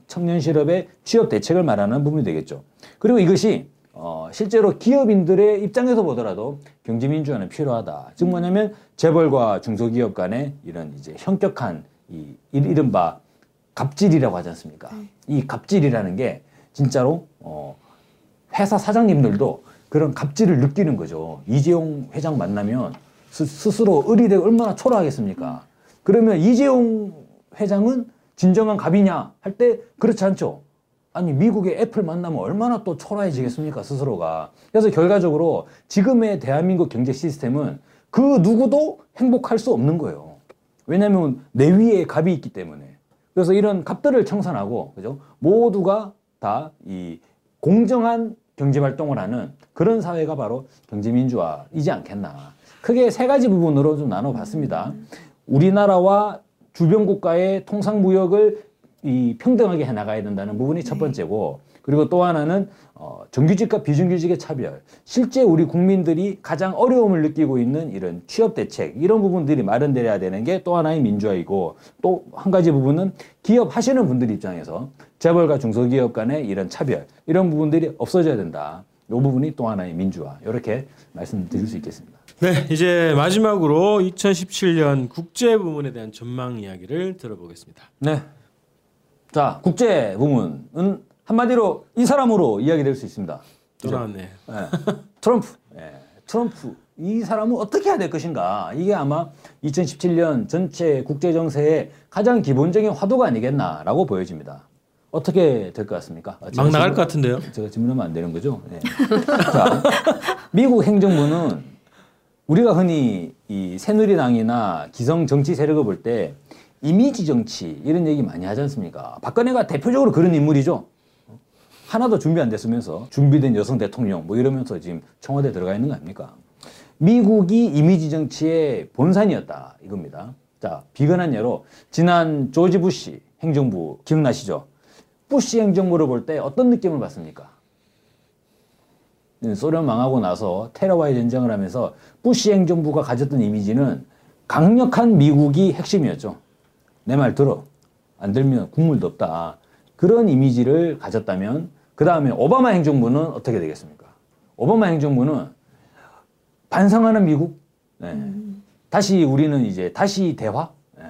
청년 실업의 취업 대책을 말하는 부분이 되겠죠. 그리고 이것이 어, 실제로 기업인들의 입장에서 보더라도 경제민주화는 필요하다. 즉 뭐냐면 재벌과 중소기업 간의 이런 이제 현격한 이 이- 이른바 갑질이라고 하지 않습니까? 이 갑질이라는 게 진짜로 어, 회사 사장님들도 그런 갑질을 느끼는 거죠. 이재용 회장 만나면 스, 스로 을이 되고 얼마나 초라하겠습니까? 그러면 이재용 회장은 진정한 갑이냐 할 때 그렇지 않죠. 아니 미국의 애플 만나면 얼마나 또 초라해지겠습니까 스스로가. 그래서 결과적으로 지금의 대한민국 경제 시스템은 그 누구도 행복할 수 없는 거예요. 왜냐하면 내 위에 갑이 있기 때문에. 그래서 이런 갑들을 청산하고 그죠? 모두가 다 이 공정한 경제 활동을 하는 그런 사회가 바로 경제민주화이지 않겠나. 크게 세 가지 부분으로 좀 나눠봤습니다. 우리나라와 주변 국가의 통상 무역을 이 평등하게 해나가야 된다는 부분이 첫 번째고 그리고 또 하나는 어, 정규직과 비정규직의 차별 실제 우리 국민들이 가장 어려움을 느끼고 있는 이런 취업 대책 이런 부분들이 마련돼야 되는 게 또 하나의 민주화이고 또 한 가지 부분은 기업 하시는 분들 입장에서 재벌과 중소기업 간의 이런 차별 이런 부분들이 없어져야 된다. 이 부분이 또 하나의 민주화 이렇게 말씀드릴 수 있겠습니다. 네, 이제 마지막으로 2017년 국제 부문에 대한 전망 이야기를 들어보겠습니다. 네. 자 국제 부문은 한마디로 이 사람으로 이야기될 수 있습니다. 또 나왔네. 예. 트럼프. 예. 트럼프. 이 사람은 어떻게 해야 될 것인가. 이게 아마 2017년 전체 국제 정세의 가장 기본적인 화두가 아니겠나라고 보여집니다. 어떻게 될 것 같습니까? 아, 막 나갈 것 같은데요. 제가 질문하면 안 되는 거죠. 네. 자, 미국 행정부는 우리가 흔히 이 새누리당이나 기성 정치 세력을 볼 때 이미지 정치 이런 얘기 많이 하지 않습니까? 박근혜가 대표적으로 그런 인물이죠. 하나도 준비 안 됐으면서 준비된 여성 대통령 뭐 이러면서 지금 청와대 들어가 있는 거 아닙니까? 미국이 이미지 정치의 본산이었다 이겁니다. 자, 비근한 예로 지난 조지 부시 행정부 기억나시죠? 부시 행정부를 볼 때 어떤 느낌을 받습니까? 소련 망하고 나서 테러와의 전쟁을 하면서 부시 행정부가 가졌던 이미지는 강력한 미국이 핵심이었죠. 내 말 들어. 안 들면 국물도 없다. 그런 이미지를 가졌다면 그 다음에 오바마 행정부는 어떻게 되겠습니까? 오바마 행정부는 반성하는 미국, 네. 다시 우리는 이제 다시 대화, 네.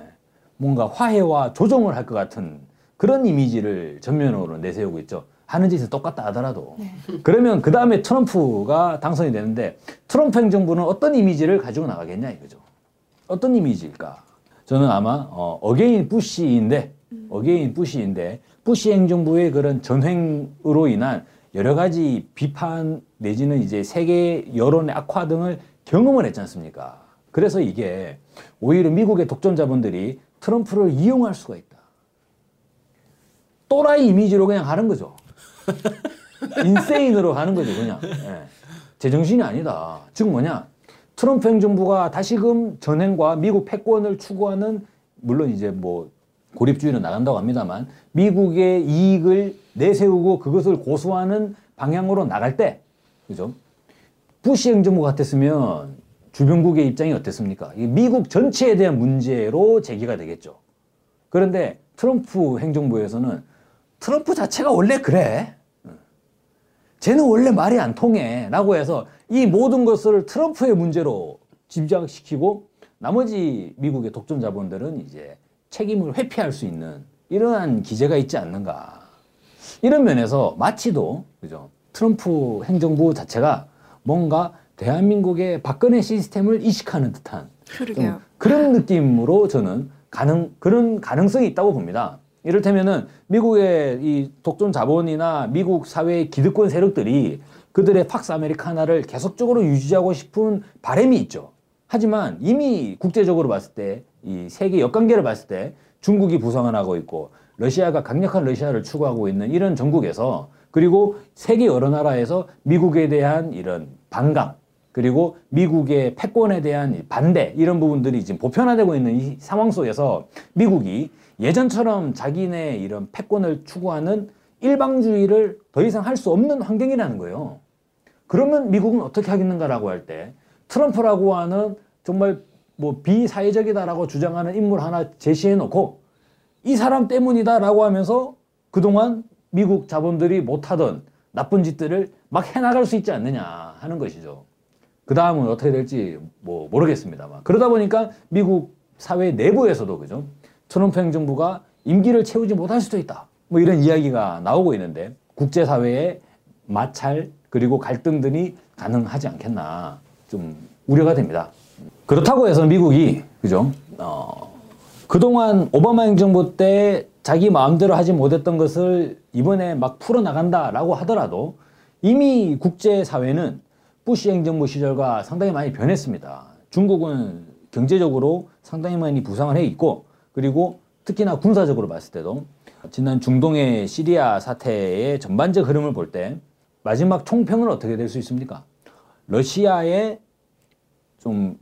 뭔가 화해와 조정을 할 것 같은 그런 이미지를 전면으로 내세우고 있죠. 하는 짓은 똑같다 하더라도. 그러면 그 다음에 트럼프가 당선이 되는데 트럼프 행정부는 어떤 이미지를 가지고 나가겠냐 이거죠. 어떤 이미지일까? 저는 아마 어, again 부시인데 again 부시인데 부시 행정부의 그런 전횡으로 인한 여러 가지 비판 내지는 이제 세계 여론의 악화 등을 경험을 했지 않습니까? 그래서 이게 오히려 미국의 독점 자본들이 트럼프를 이용할 수가 있다. 또라이 이미지로 그냥 가는 거죠. 인세인으로 가는 거죠, 그냥. 예. 제정신이 아니다. 즉 뭐냐? 트럼프 행정부가 다시금 전행과 미국 패권을 추구하는 물론 이제 뭐 고립주의는 나간다고 합니다만 미국의 이익을 내세우고 그것을 고수하는 방향으로 나갈 때 그죠? 부시 행정부 같았으면 주변국의 입장이 어땠습니까? 미국 전체에 대한 문제로 제기가 되겠죠. 그런데 트럼프 행정부에서는 트럼프 자체가 원래 그래. 쟤는 원래 말이 안 통해. 라고 해서 이 모든 것을 트럼프의 문제로 집약시키고 나머지 미국의 독점 자본들은 이제 책임을 회피할 수 있는 이러한 기제가 있지 않는가. 이런 면에서 마치도, 그죠. 트럼프 행정부 자체가 뭔가 대한민국의 박근혜 시스템을 이식하는 듯한. 그런 느낌으로 저는 가능, 그런 가능성이 있다고 봅니다. 이를테면은 미국의 이 독점 자본이나 미국 사회의 기득권 세력들이 그들의 팍스 아메리카나를 계속적으로 유지하고 싶은 바람이 있죠. 하지만 이미 국제적으로 봤을 때 이 세계 역관계를 봤을 때 중국이 부상을 하고 있고 러시아가 강력한 러시아를 추구하고 있는 이런 전국에서 그리고 세계 여러 나라에서 미국에 대한 이런 반감 그리고 미국의 패권에 대한 반대 이런 부분들이 지금 보편화되고 있는 이 상황 속에서 미국이 예전처럼 자기네 이런 패권을 추구하는 일방주의를 더 이상 할 수 없는 환경이라는 거예요. 그러면 미국은 어떻게 하겠는가라고 할 때 트럼프라고 하는 정말 뭐 비사회적이다라고 주장하는 인물 하나 제시해 놓고 이 사람 때문이다라고 하면서 그동안 미국 자본들이 못하던 나쁜 짓들을 막 해나갈 수 있지 않느냐 하는 것이죠. 그 다음은 어떻게 될지 뭐 모르겠습니다만 그러다 보니까 미국 사회 내부에서도 그죠 트럼프 행정부가 임기를 채우지 못할 수도 있다. 뭐 이런 이야기가 나오고 있는데 국제사회의 마찰 그리고 갈등들이 가능하지 않겠나 좀 우려가 됩니다. 그렇다고 해서 미국이 그죠? 어, 그동안 오바마 행정부 때 자기 마음대로 하지 못했던 것을 이번에 막 풀어나간다라고 하더라도 이미 국제사회는 부시 행정부 시절과 상당히 많이 변했습니다. 중국은 경제적으로 상당히 많이 부상을 해 있고 그리고 특히나 군사적으로 봤을 때도 지난 중동의 시리아 사태의 전반적 흐름을 볼 때 마지막 총평은 어떻게 될 수 있습니까? 러시아의 좀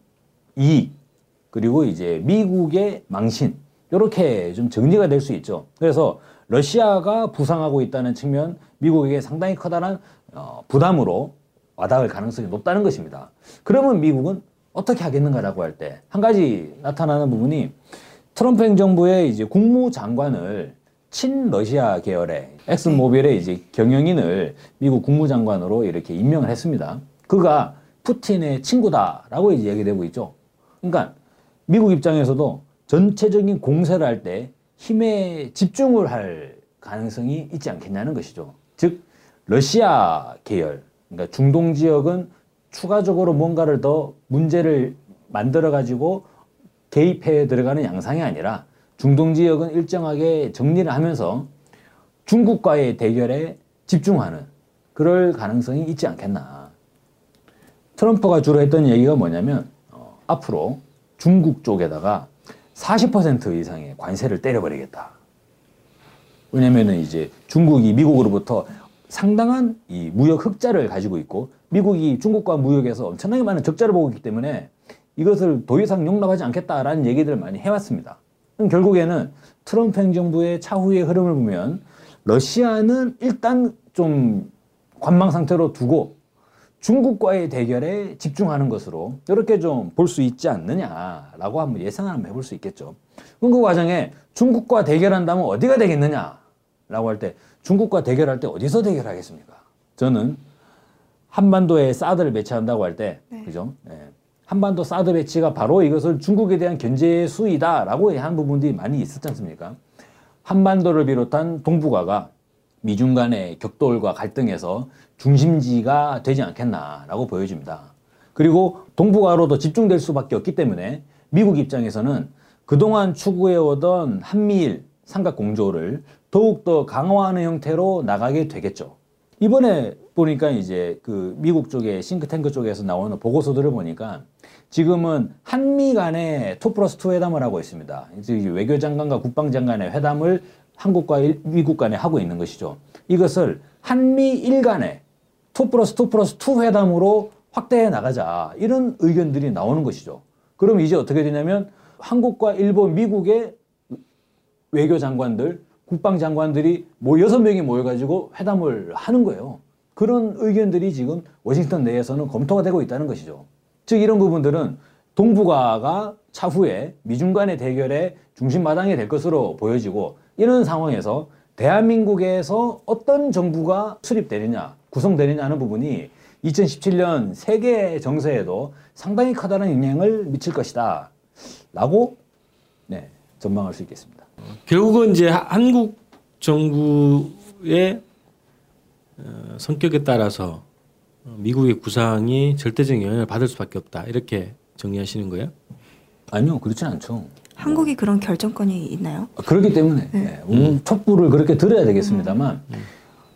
이익 그리고 이제 미국의 망신 이렇게 좀 정리가 될 수 있죠. 그래서 러시아가 부상하고 있다는 측면 미국에게 상당히 커다란 어, 부담으로 와닿을 가능성이 높다는 것입니다. 그러면 미국은 어떻게 하겠는가라고 할 때 한 가지 나타나는 부분이 트럼프 행정부의 이제 국무장관을 친러시아 계열의 엑슨모빌의 이제 경영인을 미국 국무장관으로 이렇게 임명을 했습니다. 그가 푸틴의 친구다라고 이제 얘기되고 있죠. 그러니까 미국 입장에서도 전체적인 공세를 할 때 힘에 집중을 할 가능성이 있지 않겠냐는 것이죠. 즉 러시아 계열, 그러니까 중동 지역은 추가적으로 뭔가를 더 문제를 만들어 가지고 개입해 들어가는 양상이 아니라 중동 지역은 일정하게 정리를 하면서 중국과의 대결에 집중하는 그럴 가능성이 있지 않겠나. 트럼프가 주로 했던 얘기가 뭐냐면 어, 앞으로 중국 쪽에다가 40% 이상의 관세를 때려버리겠다. 왜냐면은 이제 중국이 미국으로부터 상당한 이 무역 흑자를 가지고 있고 미국이 중국과 무역에서 엄청나게 많은 적자를 보고 있기 때문에 이것을 더 이상 용납하지 않겠다라는 얘기들을 많이 해왔습니다. 그럼 결국에는 트럼프 행정부의 차후의 흐름을 보면 러시아는 일단 좀 관망 상태로 두고 중국과의 대결에 집중하는 것으로 이렇게 좀 볼 수 있지 않느냐라고 한번 예상을 한번 해볼 수 있겠죠. 그럼 그 과정에 중국과 대결한다면 어디가 되겠느냐라고 할 때 중국과 대결할 때 어디서 대결하겠습니까? 저는 한반도에 사드를 배치한다고 할 때, 네. 그죠? 예. 한반도 사드 배치가 바로 이것을 중국에 대한 견제 수위다라고 한 부분들이 많이 있었지 않습니까? 한반도를 비롯한 동북아가 미중 간의 격돌과 갈등에서 중심지가 되지 않겠나라고 보여집니다. 그리고 동북아로도 집중될 수밖에 없기 때문에 미국 입장에서는 그동안 추구해오던 한미일 삼각 공조를 더욱더 강화하는 형태로 나가게 되겠죠. 이번에 보니까 이제 그 미국 쪽에 싱크탱크 쪽에서 나오는 보고서들을 보니까 지금은 한미 간의 two plus two 회담을 하고 있습니다. 외교장관과 국방장관의 회담을 한국과 일- 미국 간에 하고 있는 것이죠. 이것을 한미 일 간의 two plus two plus two 회담으로 확대해 나가자 이런 의견들이 나오는 것이죠. 그럼 이제 어떻게 되냐면 한국과 일본, 미국의 외교장관들, 국방장관들이 뭐 여섯 명이 모여가지고 회담을 하는 거예요. 그런 의견들이 지금 워싱턴 내에서는 검토가 되고 있다는 것이죠. 즉 이런 부분들은 동북아가 차후에 미중 간의 대결의 중심마당이 될 것으로 보여지고 이런 상황에서 대한민국에서 어떤 정부가 수립되느냐, 구성되느냐 하는 부분이 2017년 세계 정세에도 상당히 커다란 영향을 미칠 것이다. 라고 네, 전망할 수 있겠습니다. 결국은 이제 하- 한국 정부의 어, 성격에 따라서 어, 미국의 구상이 절대적인 영향을 받을 수밖에 없다 이렇게 정리하시는 거예요? 아니요, 그렇진 않죠. 한국이 그런 결정권이 있나요? 그렇기 때문에 네, 음, 촛불을 그렇게 들어야 되겠습니다만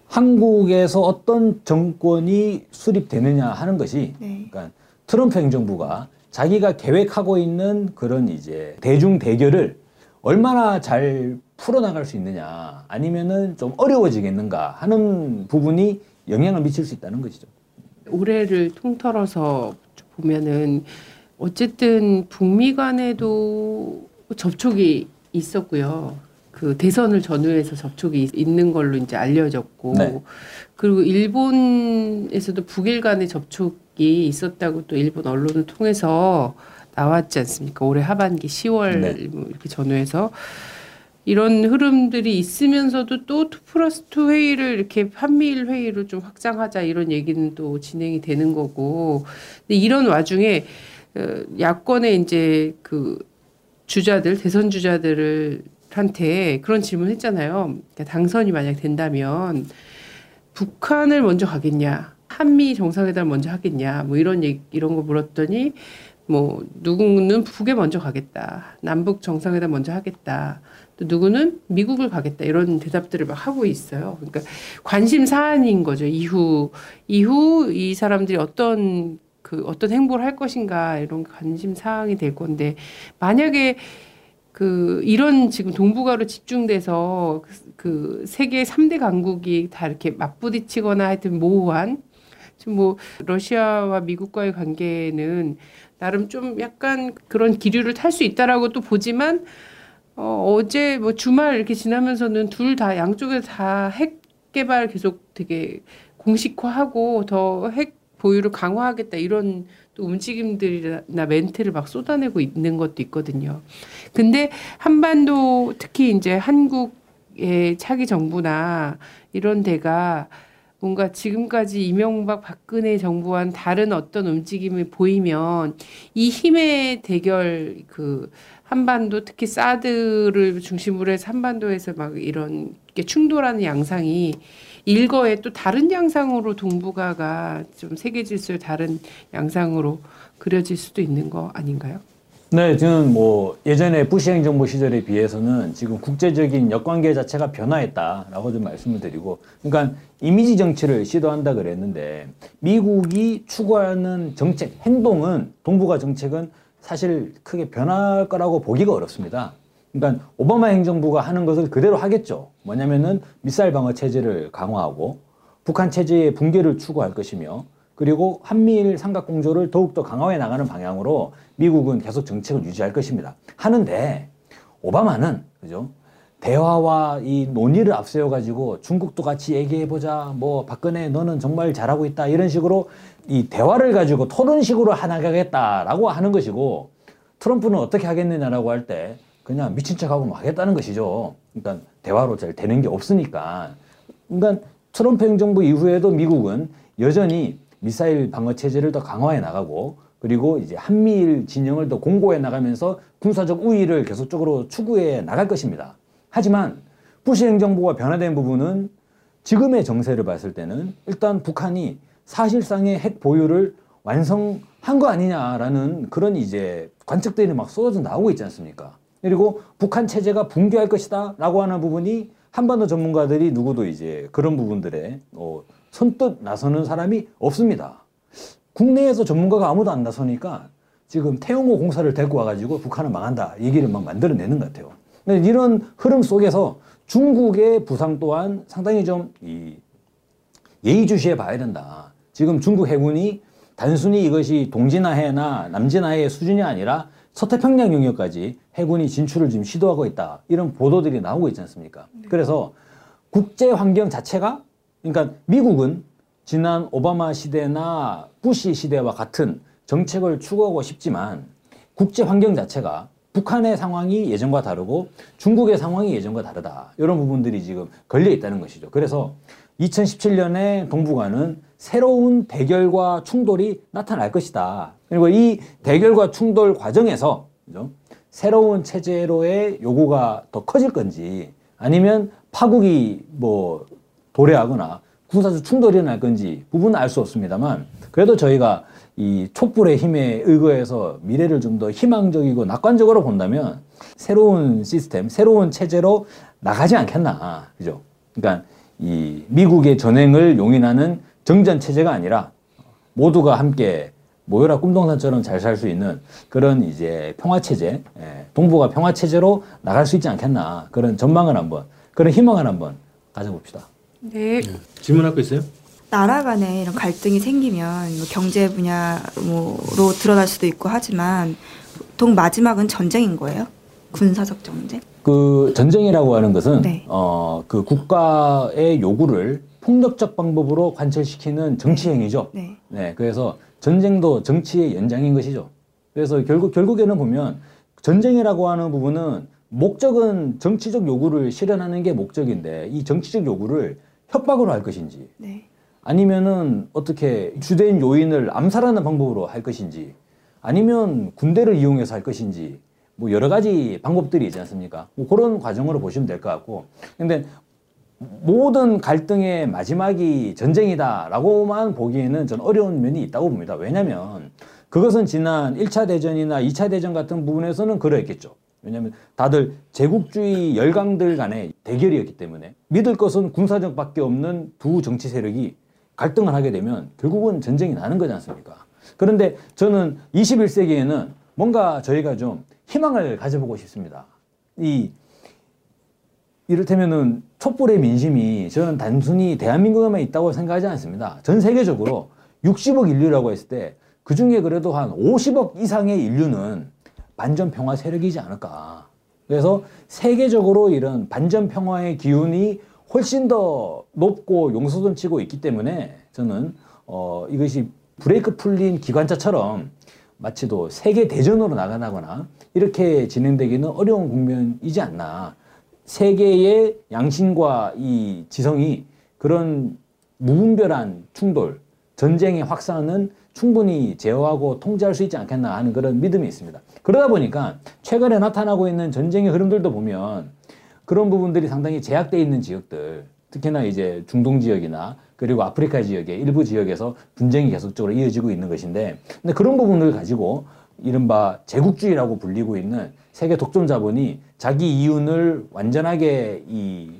한국에서 어떤 정권이 수립되느냐 하는 것이 네. 그러니까 트럼프 행정부가 자기가 계획하고 있는 그런 이제 대중 대결을 얼마나 잘 풀어나갈 수 있느냐 아니면은 좀 어려워지겠는가 하는 부분이 영향을 미칠 수 있다는 것이죠. 올해를 통틀어서 보면은 어쨌든 북미 간에도 접촉이 있었고요. 그 대선을 전후해서 접촉이 있는 걸로 이제 알려졌고 네. 그리고 일본에서도 북일 간의 접촉이 있었다고 또 일본 언론을 통해서 나왔지 않습니까? 올해 하반기 10월 네. 뭐 이렇게 전후해서 이런 흐름들이 있으면서도 또 two plus two 회의를 이렇게 한미일 회의로 좀 확장하자 이런 얘기는 또 진행이 되는 거고 근데 이런 와중에 어, 야권의 이제 그 주자들 대선 주자들을 한테 그런 질문 했잖아요. 그러니까 당선이 만약 된다면 북한을 먼저 가겠냐, 한미 정상회담 먼저 하겠냐, 뭐 이런 얘기, 이런 거 물었더니 뭐 누구는 북에 먼저 가겠다, 남북 정상회담 먼저 하겠다, 또 누구는 미국을 가겠다 이런 대답들을 막 하고 있어요. 그러니까 관심 사안인 거죠. 이후 이후 이 사람들이 어떤 그 어떤 행보를 할 것인가 이런 관심 사항이 될 건데 만약에 그 이런 지금 동북아로 집중돼서 그- 그 세계 3대 강국이 다 이렇게 맞부딪히거나 하여튼 모호한 지금 뭐 러시아와 미국과의 관계는 나름 좀 약간 그런 기류를 탈 수 있다라고 또 보지만 어, 어제 뭐 주말 이렇게 지나면서는 둘 다 양쪽에서 다핵 개발 계속 되게 공식화하고 더 핵 보유를 강화하겠다 이런 또 움직임들이나 멘트를 막 쏟아내고 있는 것도 있거든요. 근데 한반도 특히 이제 한국의 차기 정부나 이런 데가 뭔가 지금까지 이명박 박근혜 정부와는 다른 어떤 움직임이 보이면 이 힘의 대결 그 한반도 특히 사드를 중심으로 해서 한반도에서 막 이런 게 충돌하는 양상이 일거에 또 다른 양상으로 동북아가 좀 세계 질서의 다른 양상으로 그려질 수도 있는 거 아닌가요? 네, 저는 뭐 예전에 부시 행정부 시절에 비해서는 지금 국제적인 역관계 자체가 변화했다라고 좀 말씀을 드리고, 그러니까 이미지 정치를 시도한다 그랬는데 미국이 추구하는 정책, 행동은 동북아 정책은 사실 크게 변할 거라고 보기가 어렵습니다. 그러니까 오바마 행정부가 하는 것을 그대로 하겠죠. 뭐냐면은 미사일 방어 체제를 강화하고 북한 체제의 붕괴를 추구할 것이며 그리고 한미일 삼각 공조를 더욱더 강화해 나가는 방향으로 미국은 계속 정책을 유지할 것입니다. 하는데 오바마는 그죠? 대화와 이 논의를 앞세워 가지고 중국도 같이 얘기해 보자. 뭐 박근혜 너는 정말 잘하고 있다. 이런 식으로 이 대화를 가지고 토론식으로 하나가겠다라고 하는 것이고 트럼프는 어떻게 하겠느냐라고 할 때 그냥 미친 척하고 막 하겠다는 것이죠. 그러니까 대화로 잘 되는 게 없으니까. 그러니까 트럼프 행정부 이후에도 미국은 여전히 미사일 방어 체제를 더 강화해 나가고 그리고 이제 한미일 진영을 더 공고해 나가면서 군사적 우위를 계속적으로 추구해 나갈 것입니다. 하지만 부시 행정부가 변화된 부분은 지금의 정세를 봤을 때는 일단 북한이 사실상의 핵 보유를 완성한 거 아니냐라는 그런 이제 관측들이 막 쏟아져 나오고 있지 않습니까? 그리고 북한 체제가 붕괴할 것이다 라고 하는 부분이 한반도 전문가들이 누구도 이제 그런 부분들에 어, 선뜻 나서는 사람이 없습니다. 국내에서 전문가가 아무도 안 나서니까 지금 태용호 공사를 데리고 와가지고 북한은 망한다 얘기를 막 만들어내는 것 같아요. 이런 흐름 속에서 중국의 부상 또한 상당히 좀이 예의주시해 봐야 된다. 지금 중국 해군이 단순히 이것이 동진아해나 남진아해의 수준이 아니라 서태평양 영역까지 해군이 진출을 지금 시도하고 있다. 이런 보도들이 나오고 있지 않습니까? 그래서 국제 환경 자체가 그러니까 미국은 지난 오바마 시대나 부시 시대와 같은 정책을 추구하고 싶지만 국제 환경 자체가 북한의 상황이 예전과 다르고 중국의 상황이 예전과 다르다. 이런 부분들이 지금 걸려 있다는 것이죠. 그래서 2017년에 동북아는 새로운 대결과 충돌이 나타날 것이다. 그리고 이 대결과 충돌 과정에서 그죠? 새로운 체제로의 요구가 더 커질 건지 아니면 파국이 뭐 도래하거나 군사적 충돌이 날 건지 부분은 알 수 없습니다만 그래도 저희가 이 촛불의 힘에 의거해서 미래를 좀 더 희망적이고 낙관적으로 본다면 새로운 시스템, 새로운 체제로 나가지 않겠나. 그죠? 그러니까 이 미국의 전행을 용인하는 정전 체제가 아니라 모두가 함께 모여라 꿈동산처럼 잘 살 수 있는 그런 이제 평화 체제, 예, 동북아 평화 체제로 나갈 수 있지 않겠나. 그런 전망을 한번, 그런 희망을 한번 가져봅시다. 네. 질문할 거 있어요? 나라 간에 이런 갈등이 생기면 뭐 경제 분야로 드러날 수도 있고 하지만 보통 마지막은 전쟁인 거예요? 군사적 전쟁? 그 전쟁이라고 하는 것은 네. 어, 그 국가의 요구를 폭력적 방법으로 관철시키는 정치 행위죠. 네. 네, 그래서 전쟁도 정치의 연장인 것이죠. 그래서 결국 결국에는 보면 전쟁이라고 하는 부분은 목적은 정치적 요구를 실현하는 게 목적인데 이 정치적 요구를 협박으로 할 것인지 네. 아니면은 어떻게 주된 요인을 암살하는 방법으로 할 것인지 아니면 군대를 이용해서 할 것인지 뭐 여러 가지 방법들이 있지 않습니까? 뭐 그런 과정으로 보시면 될 것 같고 근데 모든 갈등의 마지막이 전쟁이다라고만 보기에는 전 어려운 면이 있다고 봅니다. 왜냐하면 그것은 지난 1차 대전이나 2차 대전 같은 부분에서는 그러했겠죠. 왜냐하면 다들 제국주의 열강들 간의 대결이었기 때문에 믿을 것은 군사적밖에 없는 두 정치 세력이 갈등을 하게 되면 결국은 전쟁이 나는 거지 않습니까? 그런데 저는 21세기에는 뭔가 저희가 좀 희망을 가져보고 싶습니다. 이 이를테면은 촛불의 민심이 저는 단순히 대한민국에만 있다고 생각하지 않습니다. 전 세계적으로 60억 인류라고 했을 때 그 중에 그래도 한 50억 이상의 인류는 반전 평화 세력이지 않을까. 그래서 세계적으로 이런 반전 평화의 기운이 훨씬 더 높고 용서돈치고 있기 때문에 저는 어 이것이 브레이크 풀린 기관차처럼 마치도 세계 대전으로 나가거나 이렇게 진행되기는 어려운 국면이지 않나. 세계의 양심과 이 지성이 그런 무분별한 충돌, 전쟁의 확산은 충분히 제어하고 통제할 수 있지 않겠나 하는 그런 믿음이 있습니다. 그러다 보니까 최근에 나타나고 있는 전쟁의 흐름들도 보면 그런 부분들이 상당히 제약되어 있는 지역들, 특히나 이제 중동 지역이나 그리고 아프리카 지역의 일부 지역에서 분쟁이 계속적으로 이어지고 있는 것인데, 근데 그런 부분을 가지고 이른바 제국주의라고 불리고 있는 세계 독점 자본이 자기 이윤을 완전하게 이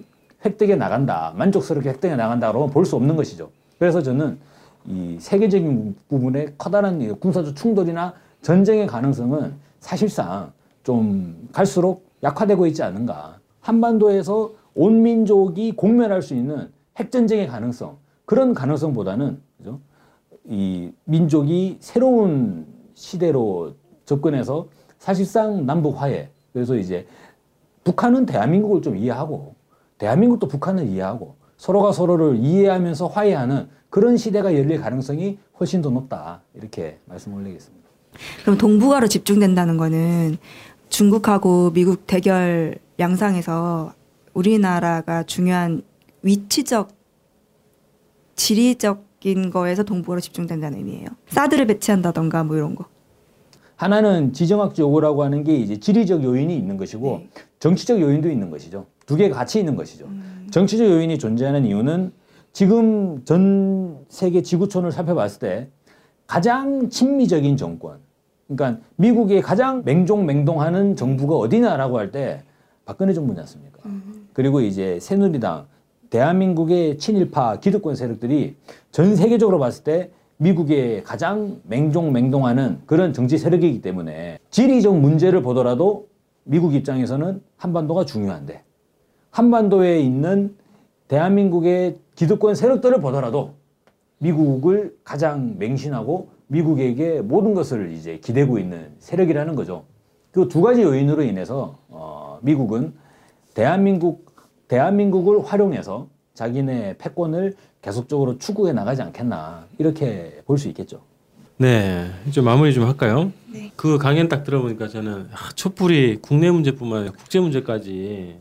획득해 나간다, 만족스럽게 획득해 나간다고 볼 수 없는 것이죠. 그래서 저는 이 세계적인 부분에 커다란 이 군사적 충돌이나 전쟁의 가능성은 사실상 좀 갈수록 약화되고 있지 않은가. 한반도에서 온 민족이 공멸할 수 있는 핵전쟁의 가능성, 그런 가능성보다는, 그죠? 이 민족이 새로운 시대로 접근해서 사실상 남북 화해, 그래서 이제 북한은 대한민국을 좀 이해하고 대한민국도 북한을 이해하고 서로가 서로를 이해하면서 화해하는 그런 시대가 열릴 가능성이 훨씬 더 높다 이렇게 말씀 올리겠습니다. 그럼 동북아로 집중된다는 거는 중국하고 미국 대결 양상에서 우리나라가 중요한 위치적 지리적인 거에서 동북아로 집중된다는 의미예요. 사드를 배치한다던가 뭐 이런 거. 하나는 지정학적 요구라고 하는 게 이제 지리적 요인이 있는 것이고 네. 정치적 요인도 있는 것이죠. 두 개가 같이 있는 것이죠. 정치적 요인이 존재하는 이유는 지금 전 세계 지구촌을 살펴봤을 때 가장 친미적인 정권, 그러니까 미국의 가장 맹종맹동하는 정부가 어디냐라고 할 때 박근혜 정부지 않습니까? 그리고 이제 새누리당, 대한민국의 친일파 기득권 세력들이 전 세계적으로 봤을 때 미국의 가장 맹종맹동하는 그런 정치 세력이기 때문에 지리적 문제를 보더라도 미국 입장에서는 한반도가 중요한데 한반도에 있는 대한민국의 기득권 세력들을 보더라도 미국을 가장 맹신하고 미국에게 모든 것을 이제 기대고 있는 세력이라는 거죠. 그 두 가지 요인으로 인해서 어, 미국은 대한민국 대한민국을 활용해서 자기네 패권을 계속적으로 추구해 나가지 않겠나 이렇게 볼 수 있겠죠. 네, 이제 마무리 좀 할까요? 그 강연 딱 들어보니까 저는 아, 촛불이 국내 문제뿐만 아니라 국제 문제까지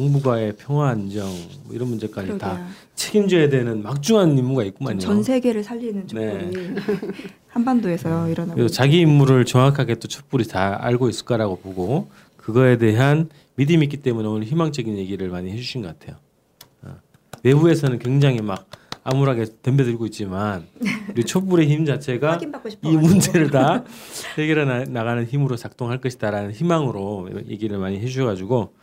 동북아의 평화 안정 뭐 이런 문제까지 다 그러게요. 책임져야 되는 막중한 임무가 있구만요. 전 세계를 살리는 촛불이 한반도에서 일어나고 그래서 자기 임무를 정확하게 또 촛불이 다 알고 있을 거라고 보고 그거에 대한 믿음이 있기 때문에 오늘 희망적인 얘기를 많이 해주신 것 같아요. 어. 외부에서는 굉장히 막 암울하게 덤벼들고 있지만 우리 촛불의 힘 자체가 이. 문제를 다 해결해 나- 나가는 힘으로 작동할 것이다라는 희망으로 얘기를 많이 해주셔가지고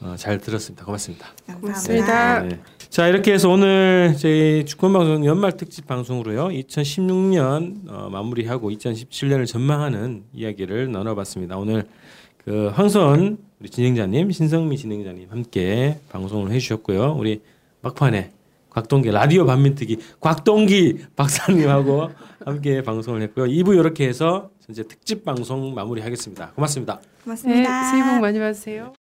어, 잘 들었습니다. 고맙습니다. 고맙습니다. 네. 자 이렇게 해서 오늘 저희 주권방송 연말 특집 방송으로요 2016년 어, 마무리하고 2017년을 전망하는 이야기를 나눠봤습니다. 오늘 그 황선 우리 진행자님 신성미 진행자님 함께 방송을 해주셨고요. 우리 막판에 곽동기 라디오 반민특위 곽동기 박사님하고 함께 방송을 했고요. 2부 이렇게 해서 이제 특집 방송 마무리하겠습니다. 고맙습니다. 네, 고맙습니다. 새해 복 많이 받으세요.